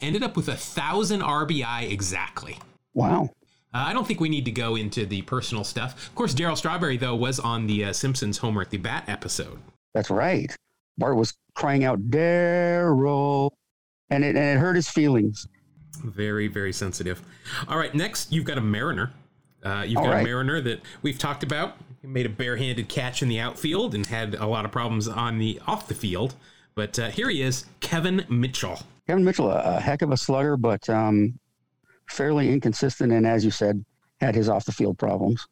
Ended up with a thousand RBI exactly. Wow. Uh, I don't think we need to go into the personal stuff. Of course, Darryl Strawberry, though, was on the uh, Simpsons Homer at the Bat episode. That's right. Bart was crying out, Darryl. And it, and it hurt his feelings. Very, very sensitive. All right, next, you've got a Mariner. Uh, you've All got a. Mariner that we've talked about. He made a barehanded catch in the outfield and had a lot of problems on the off the field. But uh, here he is, Kevin Mitchell. Kevin Mitchell, a, a heck of a slugger, but um, fairly inconsistent. And as you said, had his off the field problems.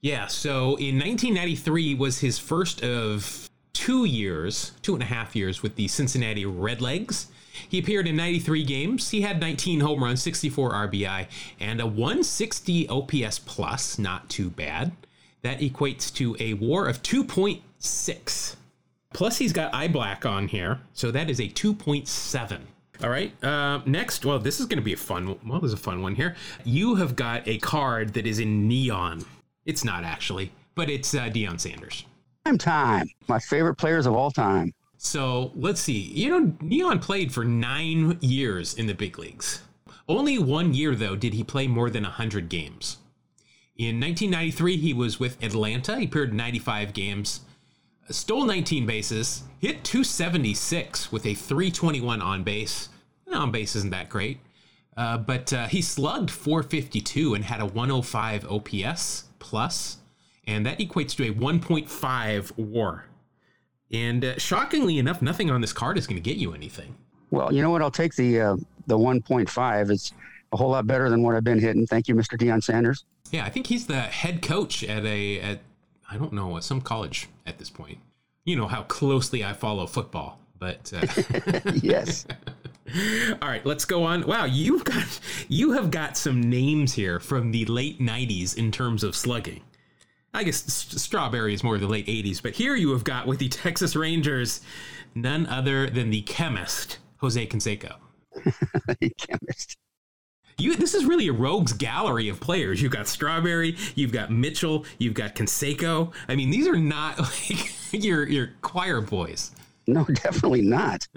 Yeah, so in 1993 was his first of two years, two and a half years with the Cincinnati Redlegs. He appeared in 93 games. He had 19 home runs, 64 RBI, and a 160 OPS plus. Not too bad. That equates to a WAR of 2.6. Plus, he's got eye black on here, so that is a 2.7. All right. Uh, next, well, this is going to be a fun. Well, there's a fun one here. You have got a card that is in neon. It's not actually, but it's uh, Deion Sanders. Time time. My favorite players of all time. So let's see. You know, Neon played for nine years in the big leagues. Only one year, though, did he play more than 100 games. In 1993, he was with Atlanta. He appeared 95 games, stole 19 bases, hit 276 with a 321 on base. On base isn't that great. Uh, but uh, he slugged 452 and had a 105 OPS plus, and that equates to a 1.5 WAR. And uh, shockingly enough, nothing on this card is going to get you anything. Well, you know what? I'll take the uh, the 1.5. It's a whole lot better than what I've been hitting. Thank you, Mr. Deion Sanders. Yeah, I think he's the head coach at a at I don't know some college at this point. You know how closely I follow football, but uh, yes. all right, let's go on. Wow, you've got you have got some names here from the late '90s in terms of slugging. I guess Strawberry is more of the late '80s, but here you have got with the Texas Rangers none other than the chemist Jose Canseco. the Chemist. You, this is really a rogues gallery of players. You've got Strawberry, you've got Mitchell, you've got Canseco. I mean, these are not like your your choir boys. No, definitely not.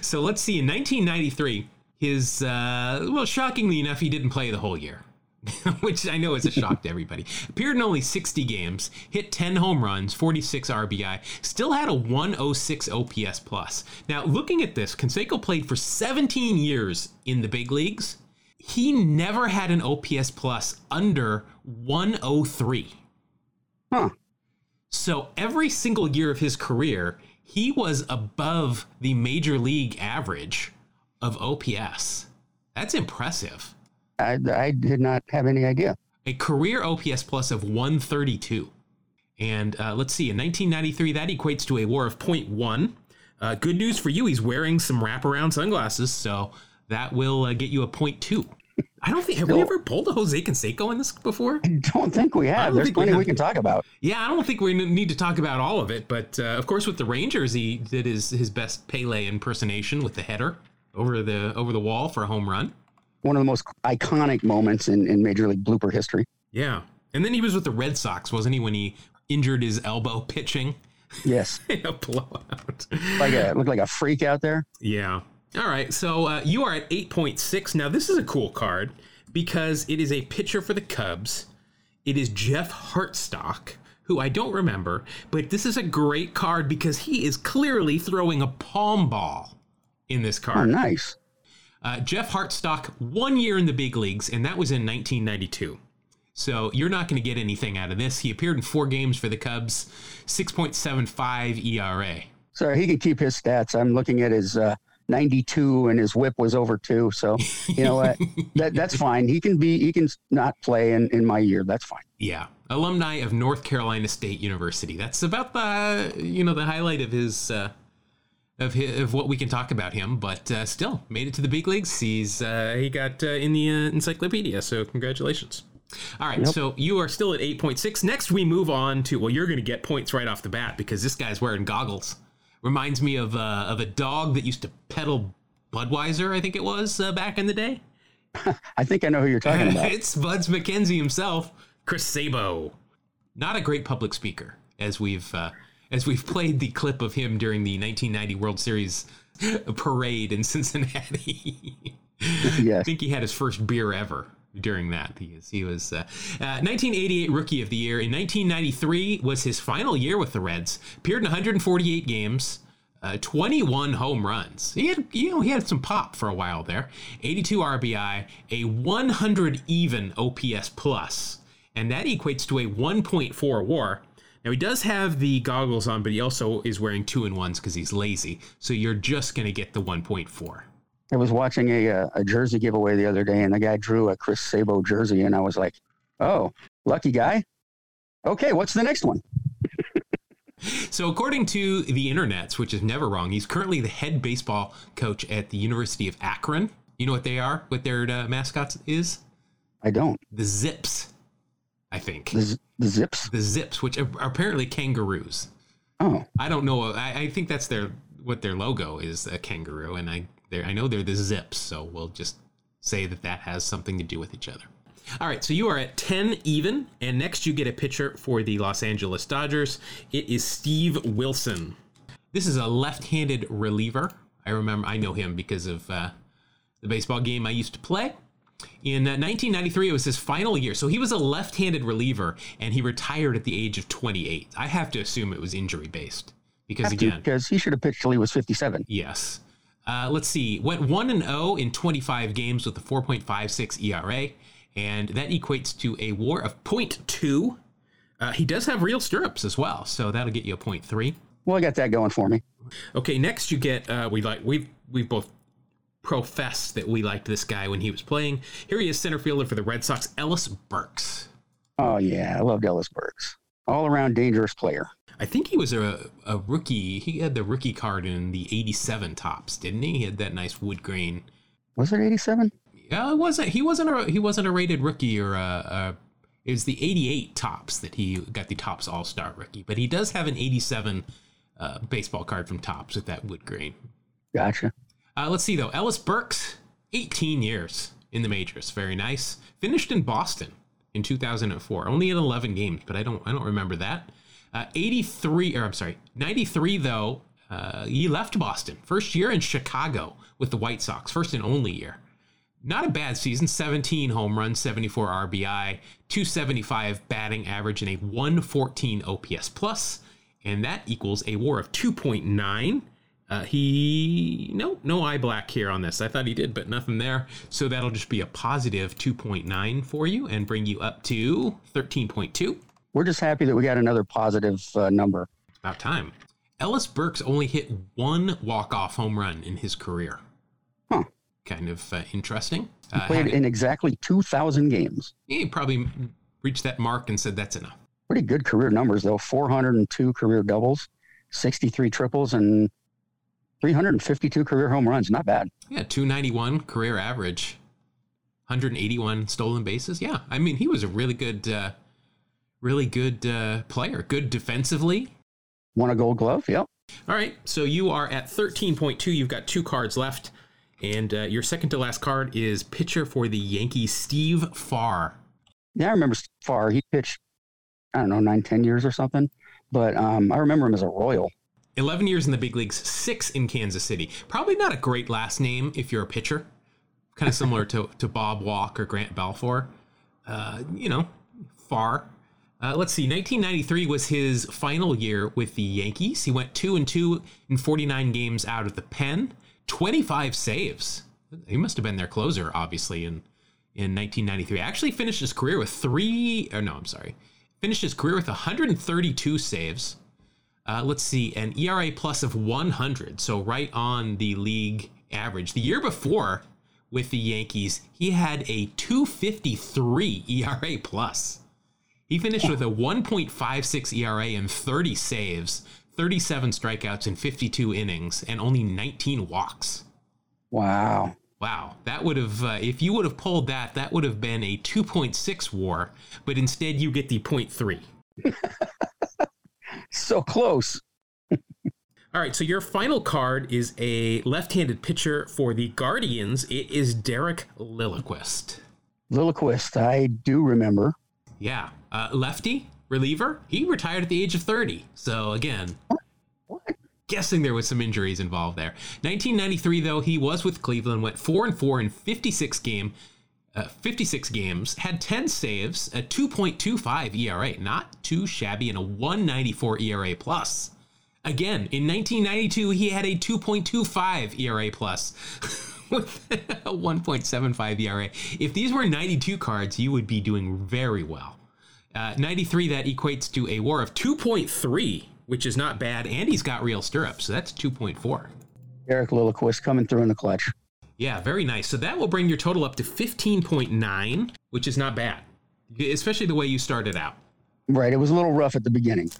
So let's see. In 1993, his uh, well, shockingly enough, he didn't play the whole year, which I know is a shock to everybody. Appeared in only 60 games, hit 10 home runs, 46 RBI, still had a 106 OPS plus. Now, looking at this, Canseco played for 17 years in the big leagues. He never had an OPS plus under 103. Huh. So every single year of his career, he was above the major league average of OPS. That's impressive. I, I did not have any idea. A career OPS plus of 132. And uh, let's see, in 1993, that equates to a war of 0.1. Uh, good news for you, he's wearing some wraparound sunglasses, so that will uh, get you a 0.2. I don't think, have we ever pulled a Jose Canseco in this before? I don't think we have. There's we plenty have. we can talk about. Yeah, I don't think we need to talk about all of it, but uh, of course, with the Rangers, he did his his best Pele impersonation with the header over the over the wall for a home run. One of the most iconic moments in, in Major League blooper history. Yeah, and then he was with the Red Sox, wasn't he, when he injured his elbow pitching Yes. in a blowout? Like a looked like a freak out there. Yeah. All right. So uh, you are at 8.6. Now, this is a cool card because it is a pitcher for the Cubs. It is Jeff Hartsock, who I don't remember, but this is a great card because he is clearly throwing a palm ball in this Oh, card. nice. Uh, Jeff Hartsock, one year in the big leagues, and that was in 1992. So you're not going to get anything out of this. He appeared in four games for the Cubs, 6.75 ERA. So he can keep his stats. I'm looking at his uh, 92 and his whip was over two. So you know what? that that's fine. He can be. He can not play in in my year. That's fine. Yeah, alumni of North Carolina State University. That's about the you know the highlight of his uh, of his, of what we can talk about him. But uh, still, made it to the big leagues. He's uh, he got uh, in the uh, encyclopedia. So congratulations. All right, so you are still at eight point six. Next, we move on to well, you're going to get points right off the bat because this guy's wearing goggles. Reminds me of uh, of a dog that used to pedal Budweiser. I think it was uh, back in the day. I think I know who you're talking about. it's Spuds MacKenzie himself, Chris Sabo. Not a great public speaker, as we've uh, as we've played the clip of him during the 1990 World Series parade in Cincinnati. I think he had his first beer ever during that. He was, he was uh, uh, 1988 Rookie of the Year. In 1993 was his final year with the Reds. Appeared in 148 games. Uh, 21 home runs. He had, you know, he had some pop for a while there. 82 RBI, a 100 even OPS plus, and that equates to a 1.4 WAR. Now he does have the goggles on, but he also is wearing two and ones because he's lazy. So you're just gonna get the 1.4. I was watching a uh, a jersey giveaway the other day, and the guy drew a Chris Sabo jersey, and I was like, "Oh, lucky guy." Okay, what's the next one? So, according to the internets, which is never wrong, he's currently the head baseball coach at the University of Akron. You know what they are? What their uh, mascots is? I don't. The Zips, I think. The, z- the zips. The Zips, which are apparently kangaroos. Oh, I don't know. I, I think that's their what their logo is a kangaroo, and I I know they're the Zips. So we'll just say that that has something to do with each other. All right, so you are at 10 even, and next you get a pitcher for the Los Angeles Dodgers. It is Steve Wilson. This is a left-handed reliever. I remember I know him because of uh, the baseball game I used to play. In uh, 1993, it was his final year. So he was a left handed reliever and he retired at the age of 28. I have to assume it was injury based because, have to, again, because he should have pitched till he was 57. yes. Uh, let's see, went 1 and 0 in 25 games with a 4.56 ERA, and that equates to a war of 0.2. Uh, he does have real stirrups as well, so that'll get you a 0.3. Well, I got that going for me. Okay, next you get uh, we like we've we've both professed that we liked this guy when he was playing. Here he is, center fielder for the Red Sox, Ellis Burks. Oh yeah, I loved Ellis Burks. All around dangerous player. I think he was a, a rookie. He had the rookie card in the '87 Topps, didn't he? He had that nice wood grain. Was it 87? Yeah, it wasn't. He wasn't a he wasn't a rated rookie or a. a it was the '88 Topps that he got the Topps All Star rookie, but he does have an '87 uh, baseball card from Topps with that wood grain. Gotcha. Uh, let's see though. Ellis Burks, 18 years in the majors. Very nice. Finished in Boston in 2004. Only in 11 games, but I don't I don't remember that. Uh, 83 or I'm sorry, 93 though. Uh, he left Boston first year in Chicago with the White Sox, first and only year. Not a bad season. 17 home runs, 74 RBI, 275 batting average, and a 114 OPS plus, and that equals a WAR of 2.9. Uh, he no no eye black here on this. I thought he did, but nothing there. So that'll just be a positive 2.9 for you and bring you up to 13.2. We're just happy that we got another positive uh, number. About time. Ellis Burks only hit one walk off home run in his career. Huh. Kind of uh, interesting. He Uh, played in exactly 2,000 games. he probably reached that mark and said that's enough. Pretty good career numbers, though 402 career doubles, 63 triples, and 352 career home runs. Not bad. Yeah, 291 career average, 181 stolen bases. Yeah, I mean, he was a really good, uh, really good uh, player. Good defensively. Won a gold glove. Yep. All right, so you are at 13.2. You've got two cards left. And uh, your second to last card is pitcher for the Yankees, Steve Farr. Yeah, I remember Farr. He pitched, I don't know, nine, 10 years or something. But um, I remember him as a Royal. 11 years in the big leagues, six in Kansas City. Probably not a great last name if you're a pitcher. Kind of similar to, to Bob Walk or Grant Balfour. Uh, you know, far. Uh, let's see. 1993 was his final year with the Yankees. He went two and two in 49 games out of the pen. 25 saves. He must have been their closer, obviously, in in 1993. Actually, finished his career with three. Or no, I'm sorry. Finished his career with 132 saves. Uh, let's see, an ERA plus of 100, so right on the league average. The year before with the Yankees, he had a 253 ERA plus. He finished with a 1.56 ERA and 30 saves, 37 strikeouts in 52 innings, and only 19 walks. Wow. Wow, that would have, uh, if you would have pulled that, that would have been a 2.6 war, but instead you get the 0.3. So close. All right, so your final card is a left-handed pitcher for the Guardians. It is Derek Lilliquist. Lilliquist, I do remember. Yeah, uh, lefty reliever. He retired at the age of 30. So again, What? guessing there was some injuries involved there. 1993 though, he was with Cleveland, went 4 and 4 in 56 game uh, 56 games, had 10 saves, a 2.25 ERA, not too shabby, and a 194 ERA plus. Again, in 1992, he had a 2.25 ERA plus with a 1.75 ERA. If these were 92 cards, you would be doing very well. Uh, 93, that equates to a war of 2.3, which is not bad, and he's got real stirrups, so that's 2.4. Eric Lilliquist coming through in the clutch. Yeah, very nice. So that will bring your total up to 15.9, which is not bad, especially the way you started out. Right. It was a little rough at the beginning.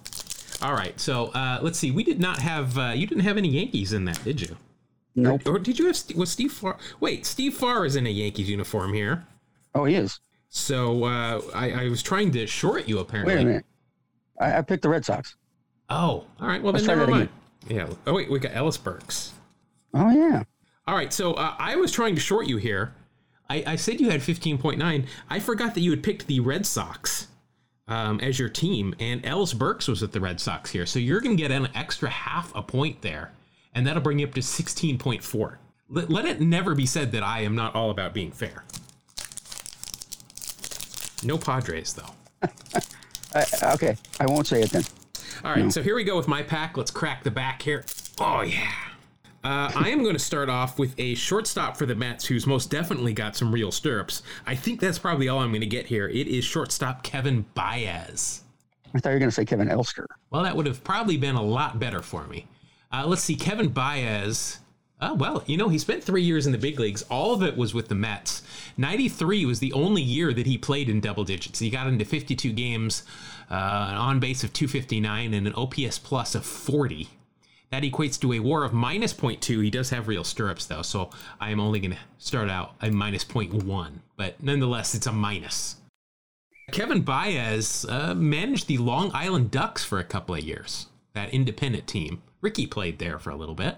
All right, so uh, let's see. We did not have uh, you didn't have any Yankees in that, did you? Nope. Or did you have was Steve Farr? Wait, Steve Farr is in a Yankees uniform here. Oh, he is. So uh, I, I was trying to short you apparently. Wait a minute. I, I picked the Red Sox. Oh, all right. Well, then Let's try never mind. Yeah. Oh wait, we got Ellis Burks. Oh, yeah. All right, so uh, I was trying to short you here. I, I said you had 15.9. I forgot that you had picked the Red Sox um, as your team, and Ellis Burks was with the Red Sox here. So you're going to get an extra half a point there, and that'll bring you up to 16.4. Let, let it never be said that I am not all about being fair. No Padres, though. Okay. I won't say it then. All right, so here we go with my pack. Let's crack the back here. Oh, yeah. Uh, I am going to start off with a shortstop for the Mets, who's most definitely got some real stirrups. I think that's probably all I'm going to get here. It is shortstop Kevin Baez. I thought you were going to say Kevin Elster. Well, that would have probably been a lot better for me. Uh, let's see, Kevin Baez. Oh, well, you know, he spent three years in the big leagues. All of it was with the Mets. 93 was the only year that he played in double digits. He got into 52 games, uh, an on base of 259, and an OPS plus of 40. That equates to a war of minus 0.2. He does have real stirrups, though, so I am only going to start out a minus 0.1. But nonetheless, it's a minus. Kevin Baez uh, managed the Long Island Ducks for a couple of years, that independent team. Ricky played there for a little bit.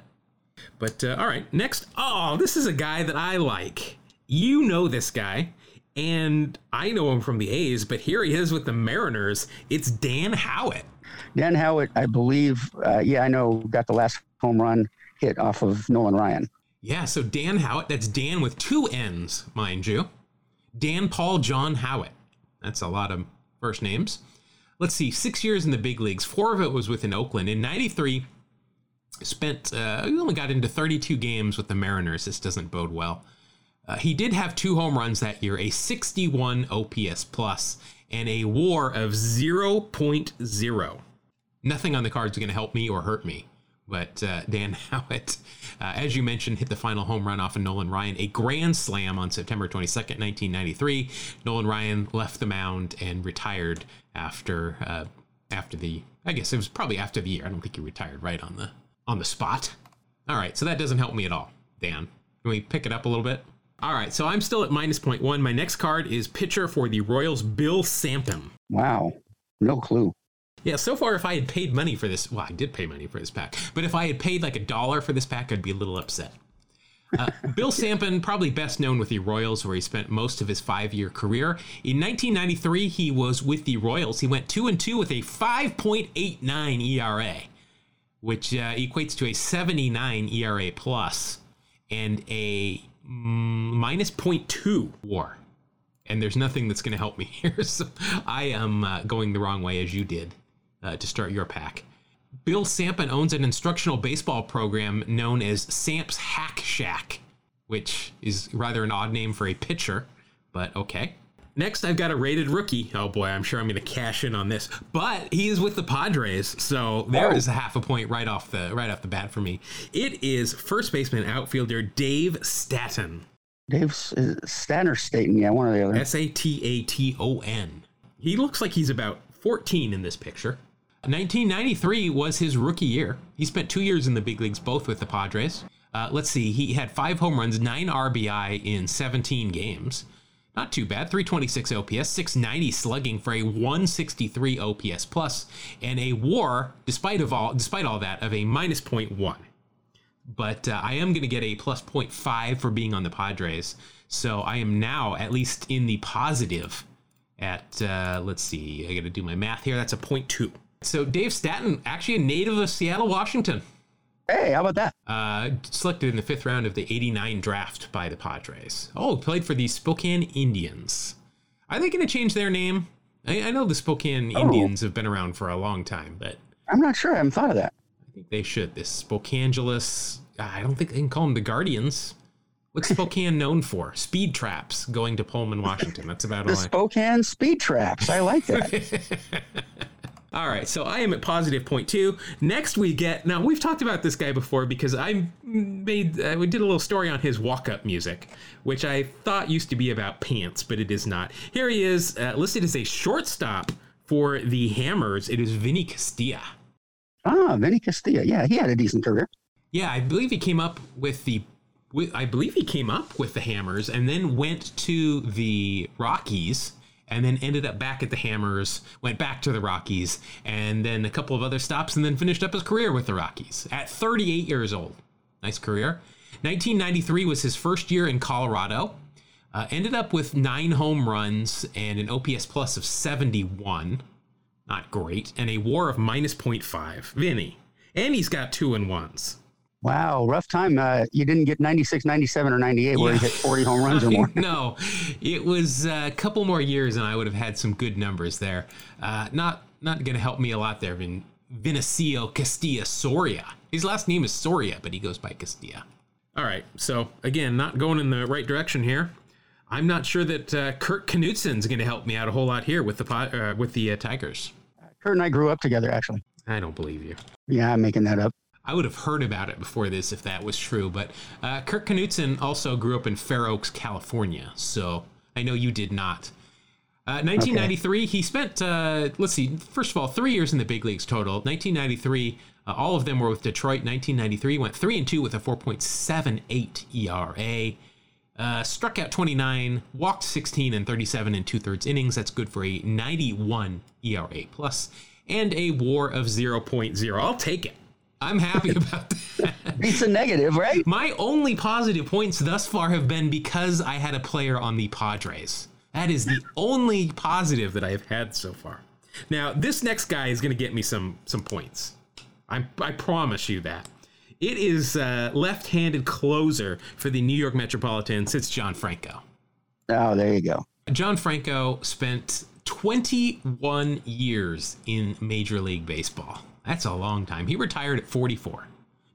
But uh, all right, next. Oh, this is a guy that I like You know this guy, and I know him from the A's, but here he is with the Mariners. It's Dann Howitt. Dann Howitt, I believe, uh, yeah, I know, got the last home run hit off of Nolan Ryan. Yeah, so Dann Howitt, that's Dan with two N's, mind you. Dan Paul John Howitt. That's a lot of first names. Let's see, six years in the big leagues. Four of it was within Oakland. In 93, spent, uh, he only got into 32 games with the Mariners. This doesn't bode well. Uh, he did have two home runs that year, a 61 OPS plus and a WAR of 0.0. Nothing on the cards is going to help me or hurt me. But uh, Dann Howitt, uh, as you mentioned, hit the final home run off of Nolan Ryan, a grand slam on September 22nd, 1993. Nolan Ryan left the mound and retired after uh, after the. I guess it was probably after the year. I don't think he retired right on the on the spot. All right, so that doesn't help me at all, Dann. Can we pick it up a little bit? All right, so I'm still at minus point one. My next card is pitcher for the Royals, Bill Sampen. Wow. No clue. Yeah, so far, if I had paid money for this, well, I did pay money for this pack, but if I had paid like a dollar for this pack, I'd be a little upset. Uh, Bill Sampen, probably best known with the Royals, where he spent most of his five-year career. In 1993, he was with the Royals. He went two and two with a 5.89 ERA, which uh, equates to a 79 ERA plus and a minus 0.2 WAR. And there's nothing that's going to help me here. So I am uh, going the wrong way as you did uh, to start your pack. Bill Sampen owns an instructional baseball program known as Samps Hack Shack, which is rather an odd name for a pitcher, but okay. Next, I've got a rated rookie. Oh boy, I'm sure I'm going to cash in on this. But he is with the Padres, so there Oh. is a half a point right off the right off the bat for me. It is first baseman outfielder Dave Staton. Dave uh, Stanner Staten, yeah, one or the other. S A T A T O N. He looks like he's about 14 in this picture. 1993 was his rookie year. He spent two years in the big leagues, both with the Padres. Uh, let's see, he had five home runs, nine RBI in 17 games. Not too bad. 326 OPS, 690 slugging for a 163 OPS plus, and a WAR, despite of all, despite all that, of a minus 0.1 but uh, I am going to get a plus 0.5 for being on the Padres. So I am now at least in the positive at, uh, let's see, I got to do my math here. That's a 0.2. So Dave Staton, actually a native of Seattle, Washington, Hey, how about that? uh, selected in the fifth round of the 89 draft by the Padres. Oh, played for the Spokane Indians. Are they going to change their name? I, I know the Spokane Indians have been around for a long time, but I'm not sure. I haven't thought of that. I think they should. This Spokangelus. I don't think they can call them the Guardians. What's Spokane known for? Speed traps going to Pullman, Washington. That's about The all. I... Spokane Speed Traps. I like that. All right, so I am at positive point two. Next, we get now we've talked about this guy before because I made uh, we did a little story on his walk up music, which I thought used to be about pants, but it is not. Here he is, uh, listed as a shortstop for the Hammers. It is Vinny Castilla. ah, Vinny Castilla. Yeah, he had a decent career. Yeah, I believe he came up with the. I believe he came up with the Hammers and then went to the Rockies and then ended up back at the Hammers, went back to the Rockies, and then a couple of other stops, and then finished up his career with the Rockies at 38 years old. Nice career. 1993 was his first year in Colorado. Uh, ended up with nine home runs and an OPS plus of 71. Not great. And a war of minus 0.5. Vinny. And he's got two and ones. Wow, rough time. Uh, you didn't get 96, 97, or 98 where Yeah. he hit 40 home runs or more. no, it was a couple more years, and I would have had some good numbers there. Uh, not not going to help me a lot there, Vin, Vinicio Castilla Soria. His last name is Soria, but he goes by Castilla. All right, so again, not going in the right direction here. I'm not sure that uh, Kurt Knudsen's going to help me out a whole lot here with the uh, with the uh, Tigers. Kurt and I grew up together, actually. I don't believe you. Yeah, I'm making that up. I would have heard about it before this if that was true, but uh, Kirk Knudsen also grew up in Fair Oaks, California, so I know you did not. Uh, 1993, he spent, uh, let's see, first of all, three years in the big leagues total. 1993, uh, all of them were with Detroit. 1993, went 3 and 2 with a 4.78 ERA. Uh, struck out 29, walked 16 and 37 and two thirds innings. That's good for a 91 ERA plus and a WAR of 0.0. I'll take it. I'm happy about that. It's a negative, right? My only positive points thus far have been because I had a player on the Padres. That is the only positive that I have had so far. Now, this next guy is going to get me some some points. I, I promise you that. It is uh, left-handed closer for the New York Metropolitans. It's John Franco. Oh, there you go. John Franco spent 21 years in Major League Baseball. That's a long time. He retired at 44.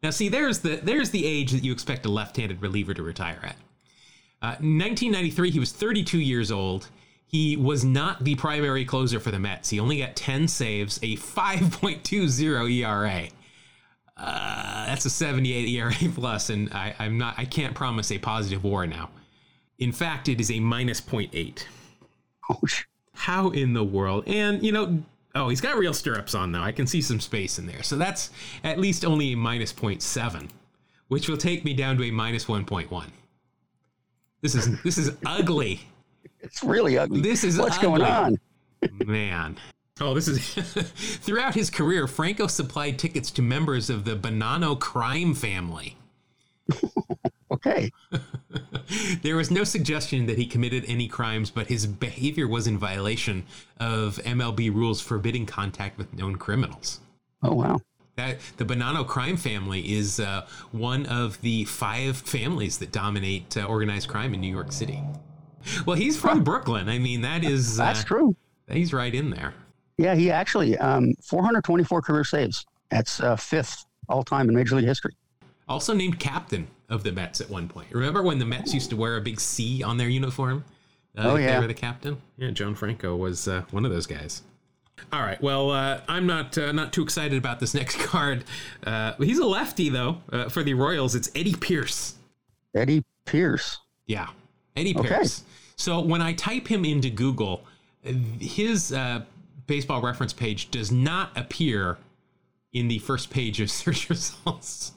Now, see, there's the there's the age that you expect a left-handed reliever to retire at. Uh, 1993, he was 32 years old. He was not the primary closer for the Mets. He only got 10 saves, a 5.20 ERA. Uh, that's a 78 ERA plus, and I, I'm not. I can't promise a positive WAR now. In fact, it is a minus 0.8. Oh, sh- How in the world? And you know, oh, he's got real stirrups on though. I can see some space in there, so that's at least only a minus 0.7, which will take me down to a minus 1.1. This is this is ugly. it's really ugly. This is What's going on? Man. Oh, this is throughout his career, Franco supplied tickets to members of the Bonanno crime family. Okay. There was no suggestion that he committed any crimes, but his behavior was in violation of MLB rules forbidding contact with known criminals. Oh, wow. That the Bonanno crime family is uh, one of the five families that dominate uh, organized crime in New York City. Well, he's from Brooklyn. I mean, that is uh, That's true. he's right in there. Yeah, he actually um, 424 career saves. That's uh, fifth all time in Major League history. Also named captain of the Mets at one point. Remember when the Mets used to wear a big C on their uniform? Uh, Oh, if They were the captain. Yeah, John Franco was uh, one of those guys. All right. Well, uh, I'm not uh, not too excited about this next card. Uh, he's a lefty though. Uh, for the Royals, it's Eddie Pierce. Eddie Pierce. Yeah, Eddie Okay. Pierce. So when I type him into Google, his uh, baseball reference page does not appear in the first page of search results.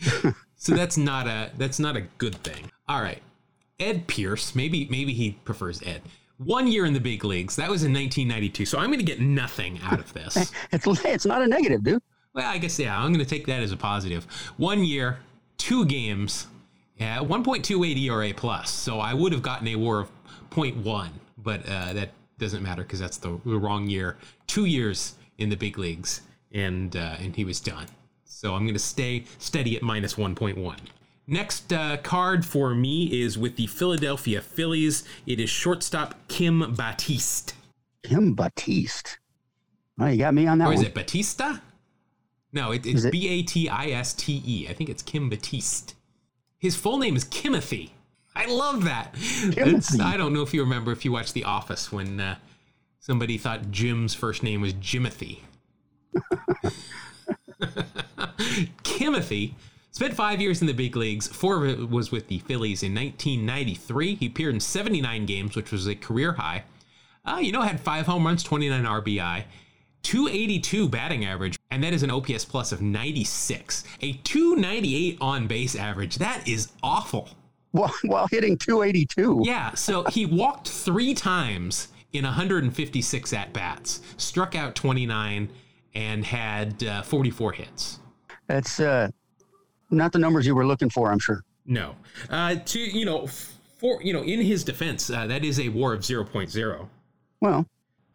so that's not a that's not a good thing. All right, Ed Pierce. Maybe maybe he prefers Ed. One year in the big leagues. That was in 1992. So I'm going to get nothing out of this. It's it's not a negative, dude. Well, I guess yeah. I'm going to take that as a positive. One year, two games, yeah, 1.28 ERA plus. So I would have gotten a WAR of 0.1, but uh, that doesn't matter because that's the, the wrong year. Two years in the big leagues, and uh, and he was done. So I'm going to stay steady at minus 1.1. Next uh, card for me is with the Philadelphia Phillies. It is shortstop Kim Batiste. Kim Batiste. Oh, you got me on that Or is one. it Batista? No, it, it's B A T I S T E. I think it's Kim Batiste. His full name is Kimothy. I love that. I don't know if you remember if you watched The Office when uh, somebody thought Jim's first name was Jimothy. Kimothy spent five years in the big leagues. Four of it was with the Phillies in 1993. He appeared in 79 games, which was a career high. Uh, you know, had five home runs, 29 RBI, 282 batting average, and that is an OPS plus of 96. A 298 on base average. That is awful. While, while hitting 282. Yeah, so he walked three times in 156 at bats, struck out 29, and had uh, 44 hits. That's uh, not the numbers you were looking for, I'm sure. No. Uh, to, you know, for, you know, in his defense, uh, that is a war of 0.0. Well,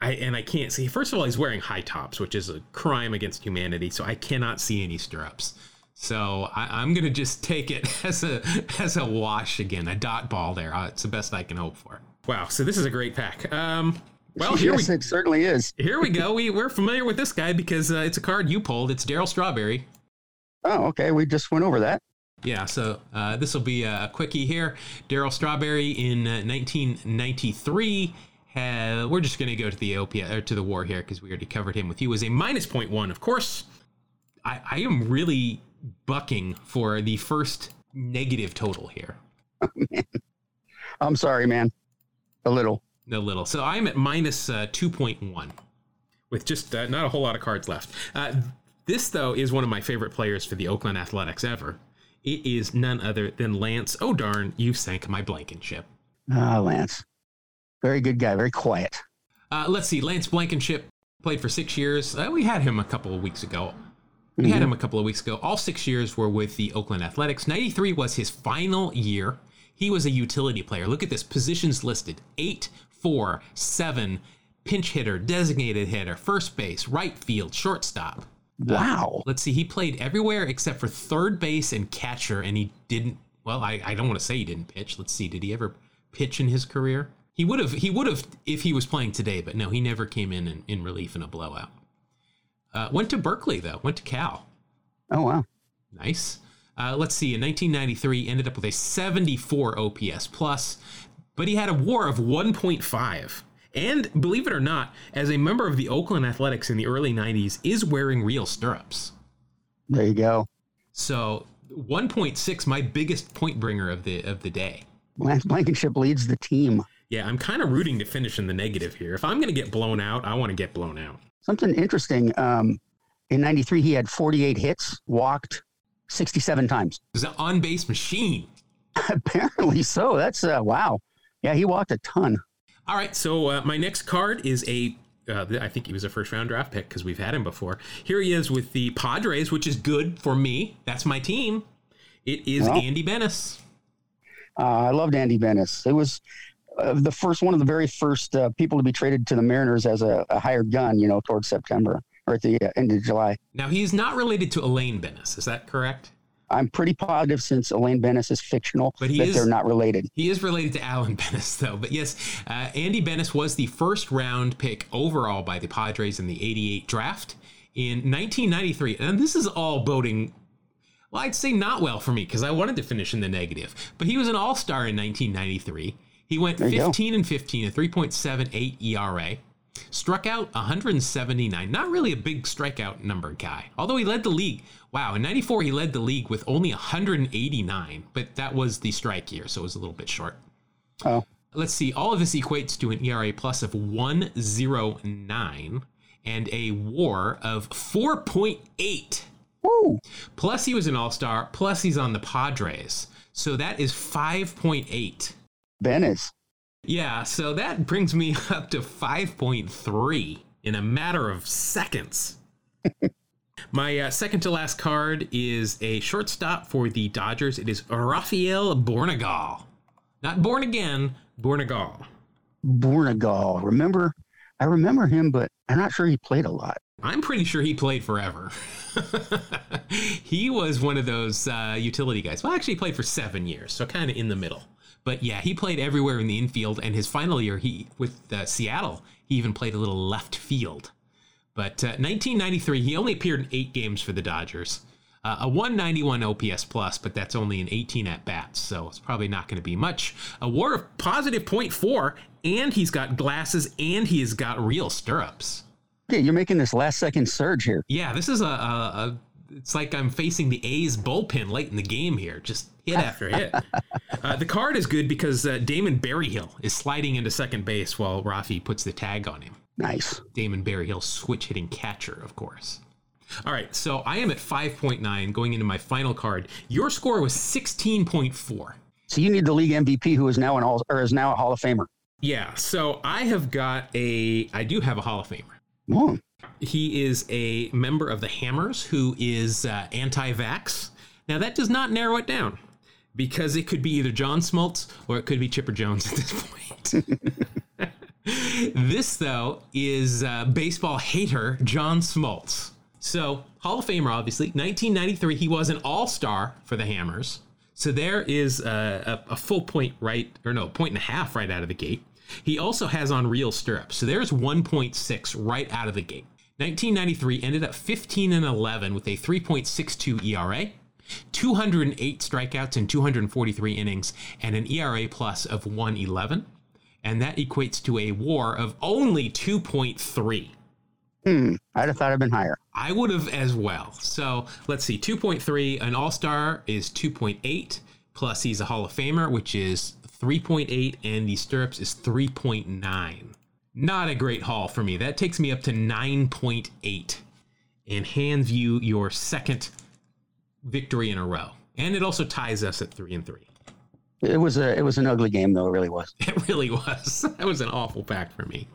I, and I can't see. First of all, he's wearing high tops, which is a crime against humanity. So I cannot see any stirrups. So I, I'm gonna just take it as a as a wash again, a dot ball there. Uh, it's the best I can hope for. Wow. So this is a great pack. Um, well, here yes, we it certainly is. here we go. We we're familiar with this guy because uh, it's a card you pulled. It's Darryl Strawberry. Oh, okay. We just went over that. Yeah, so uh, this will be a quickie here. Darryl Strawberry in uh, 1993. Uh, we're just going to go to the OPS, or to the war here because we already covered him with you. Was a minus 0.1. Of course, I, I am really bucking for the first negative total here. I'm sorry, man. A little. A little. So I'm at minus uh, 2.1 with just uh, not a whole lot of cards left. Uh, this, though, is one of my favorite players for the Oakland Athletics ever. It is none other than Lance. Oh, darn, you sank my Blankenship. Ah, Lance. Very good guy. Very quiet. Uh, let's see. Lance Blankenship played for six years. Uh, we had him a couple of weeks ago. We had him a couple of weeks ago. All six years were with the Oakland Athletics. 93 was his final year. He was a utility player. Look at this positions listed eight, four, seven, pinch hitter, designated hitter, first base, right field, shortstop. Wow. Let's see, he played everywhere except for third base and catcher, and he didn't. Well, I, I don't want to say he didn't pitch. Let's see, did he ever pitch in his career? He would have. He would have if he was playing today, but no, he never came in in, in relief in a blowout. Uh, went to Berkeley though. Went to Cal. Oh, wow. Nice. Uh, let's see. In 1993, ended up with a 74 OPS plus, but he had a WAR of 1.5. And believe it or not, as a member of the Oakland Athletics in the early 90s, is wearing real stirrups. There you go. So 1.6, my biggest point bringer of the of the day. Lance Blankenship leads the team. Yeah, I'm kind of rooting to finish in the negative here. If I'm going to get blown out, I want to get blown out. Something interesting. Um, in 93, he had 48 hits, walked 67 times. It's an on base machine. Apparently so. That's, uh, wow. Yeah, he walked a ton. All right, so uh, my next card is a. Uh, I think he was a first round draft pick because we've had him before. Here he is with the Padres, which is good for me. That's my team. It is Well. Andy Benes. Uh, I loved Andy Benes. It was uh, the first one of the very first uh, people to be traded to the Mariners as a, a hired gun, you know, towards September or at the uh, end of July. Now he's not related to Elaine Benes. Is that correct? I'm pretty positive since Elaine Benes is fictional But he that is- they're not related. He is related to Alan Benes, though. But yes, uh, Andy Benes was the first round pick overall by the Padres in the 88 draft in 1993. And this is all boding, well, I'd say not well for me because I wanted to finish in the negative. But he was an all star in 1993. He went There you go. 15 and 15, a 3.78 ERA. Struck out 179. Not really a big strikeout number guy. Although he led the league. Wow, in 94 he led the league with only 189, but that was the strike year, so it was a little bit short. Oh, Let's see, all of this equates to an ERA plus of 109 and a WAR of 4.8. woo. Plus he was an all-star, plus he's on the Padres. So that is 5.8. Benes. Yeah, so that brings me up to 5.3 in a matter of seconds. My uh, second to last card is a shortstop for the Dodgers. It is Rafael Bournigal. Not born again, Bournigal. Bournigal. Remember? I remember him, but I'm not sure he played a lot. I'm pretty sure he played forever. he was one of those uh, utility guys. Well, actually, he played for seven years, so kind of in the middle. But yeah, he played everywhere in the infield. And his final year, he with uh, Seattle, he even played a little left field. But uh, 1993, he only appeared in eight games for the Dodgers. Uh, a 191 OPS plus, but that's only in 18 at bats, so it's probably not going to be much. A WAR of positive 0.4, and he's got glasses, and he has got real stirrups. Okay, you're making this last second surge here. Yeah, this is a, a, a it's like I'm facing the A's bullpen late in the game here, just hit after hit. uh, the card is good because uh, Damon Berryhill is sliding into second base while Rafi puts the tag on him. Nice. Damon Berryhill, switch hitting catcher, of course. All right, so I am at 5.9 going into my final card. Your score was 16.4. So you need the league MVP who is now an all or is now a Hall of Famer. Yeah, so I have got a, I do have a Hall of Famer. Oh, He is a member of the Hammers who is uh, anti vax. Now, that does not narrow it down because it could be either John Smoltz or it could be Chipper Jones at this point. this, though, is uh, baseball hater John Smoltz. So, Hall of Famer, obviously. 1993, he was an all star for the Hammers. So, there is a, a, a full point right, or no, point and a half right out of the gate. He also has on real stirrups. So, there's 1.6 right out of the gate. 1993 ended up 15 and 11 with a 3.62 ERA, 208 strikeouts in 243 innings, and an ERA plus of 111. And that equates to a WAR of only 2.3. hmm. I'd have thought it'd been higher. I would have as well. So let's see, 2.3. An All Star is 2.8, plus he's a Hall of Famer, which is 3.8, and the stirrups is 3.9. Not a great haul for me. That takes me up to 9.8 and hands you your second victory in a row. And it also ties us at 3 and 3. It was a it was an ugly game though. It really was. It really was. That was an awful pack for me.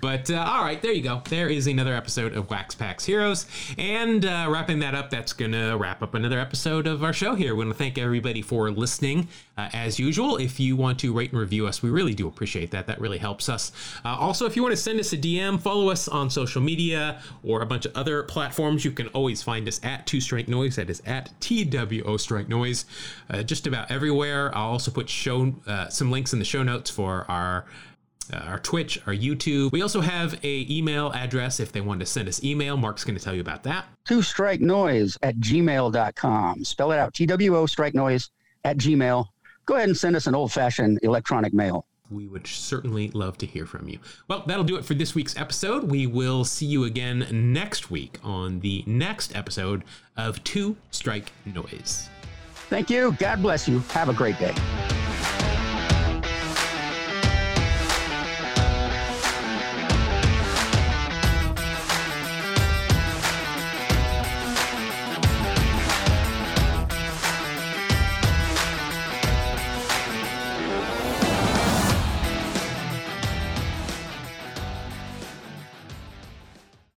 But uh, all right, there you go. There is another episode of Wax Packs Heroes. And uh, wrapping that up, that's to wrap up another episode of our show here. We want to thank everybody for listening. Uh, as usual, if you want to rate and review us, we really do appreciate that. That really helps us. Uh, also, if you want to send us a DM, follow us on social media or a bunch of other platforms, you can always find us at Two Strike Noise. That is at TWO Strike Noise. Uh, just about everywhere. I'll also put show uh, some links in the show notes for our uh, our Twitch, our YouTube. We also have a email address if they want to send us email. Mark's going to tell you about that. Two strike noise at gmail.com. Spell it out T W O strike noise at gmail. Go ahead and send us an old fashioned electronic mail. We would certainly love to hear from you. Well, that'll do it for this week's episode. We will see you again next week on the next episode of Two Strike Noise. Thank you. God bless you. Have a great day.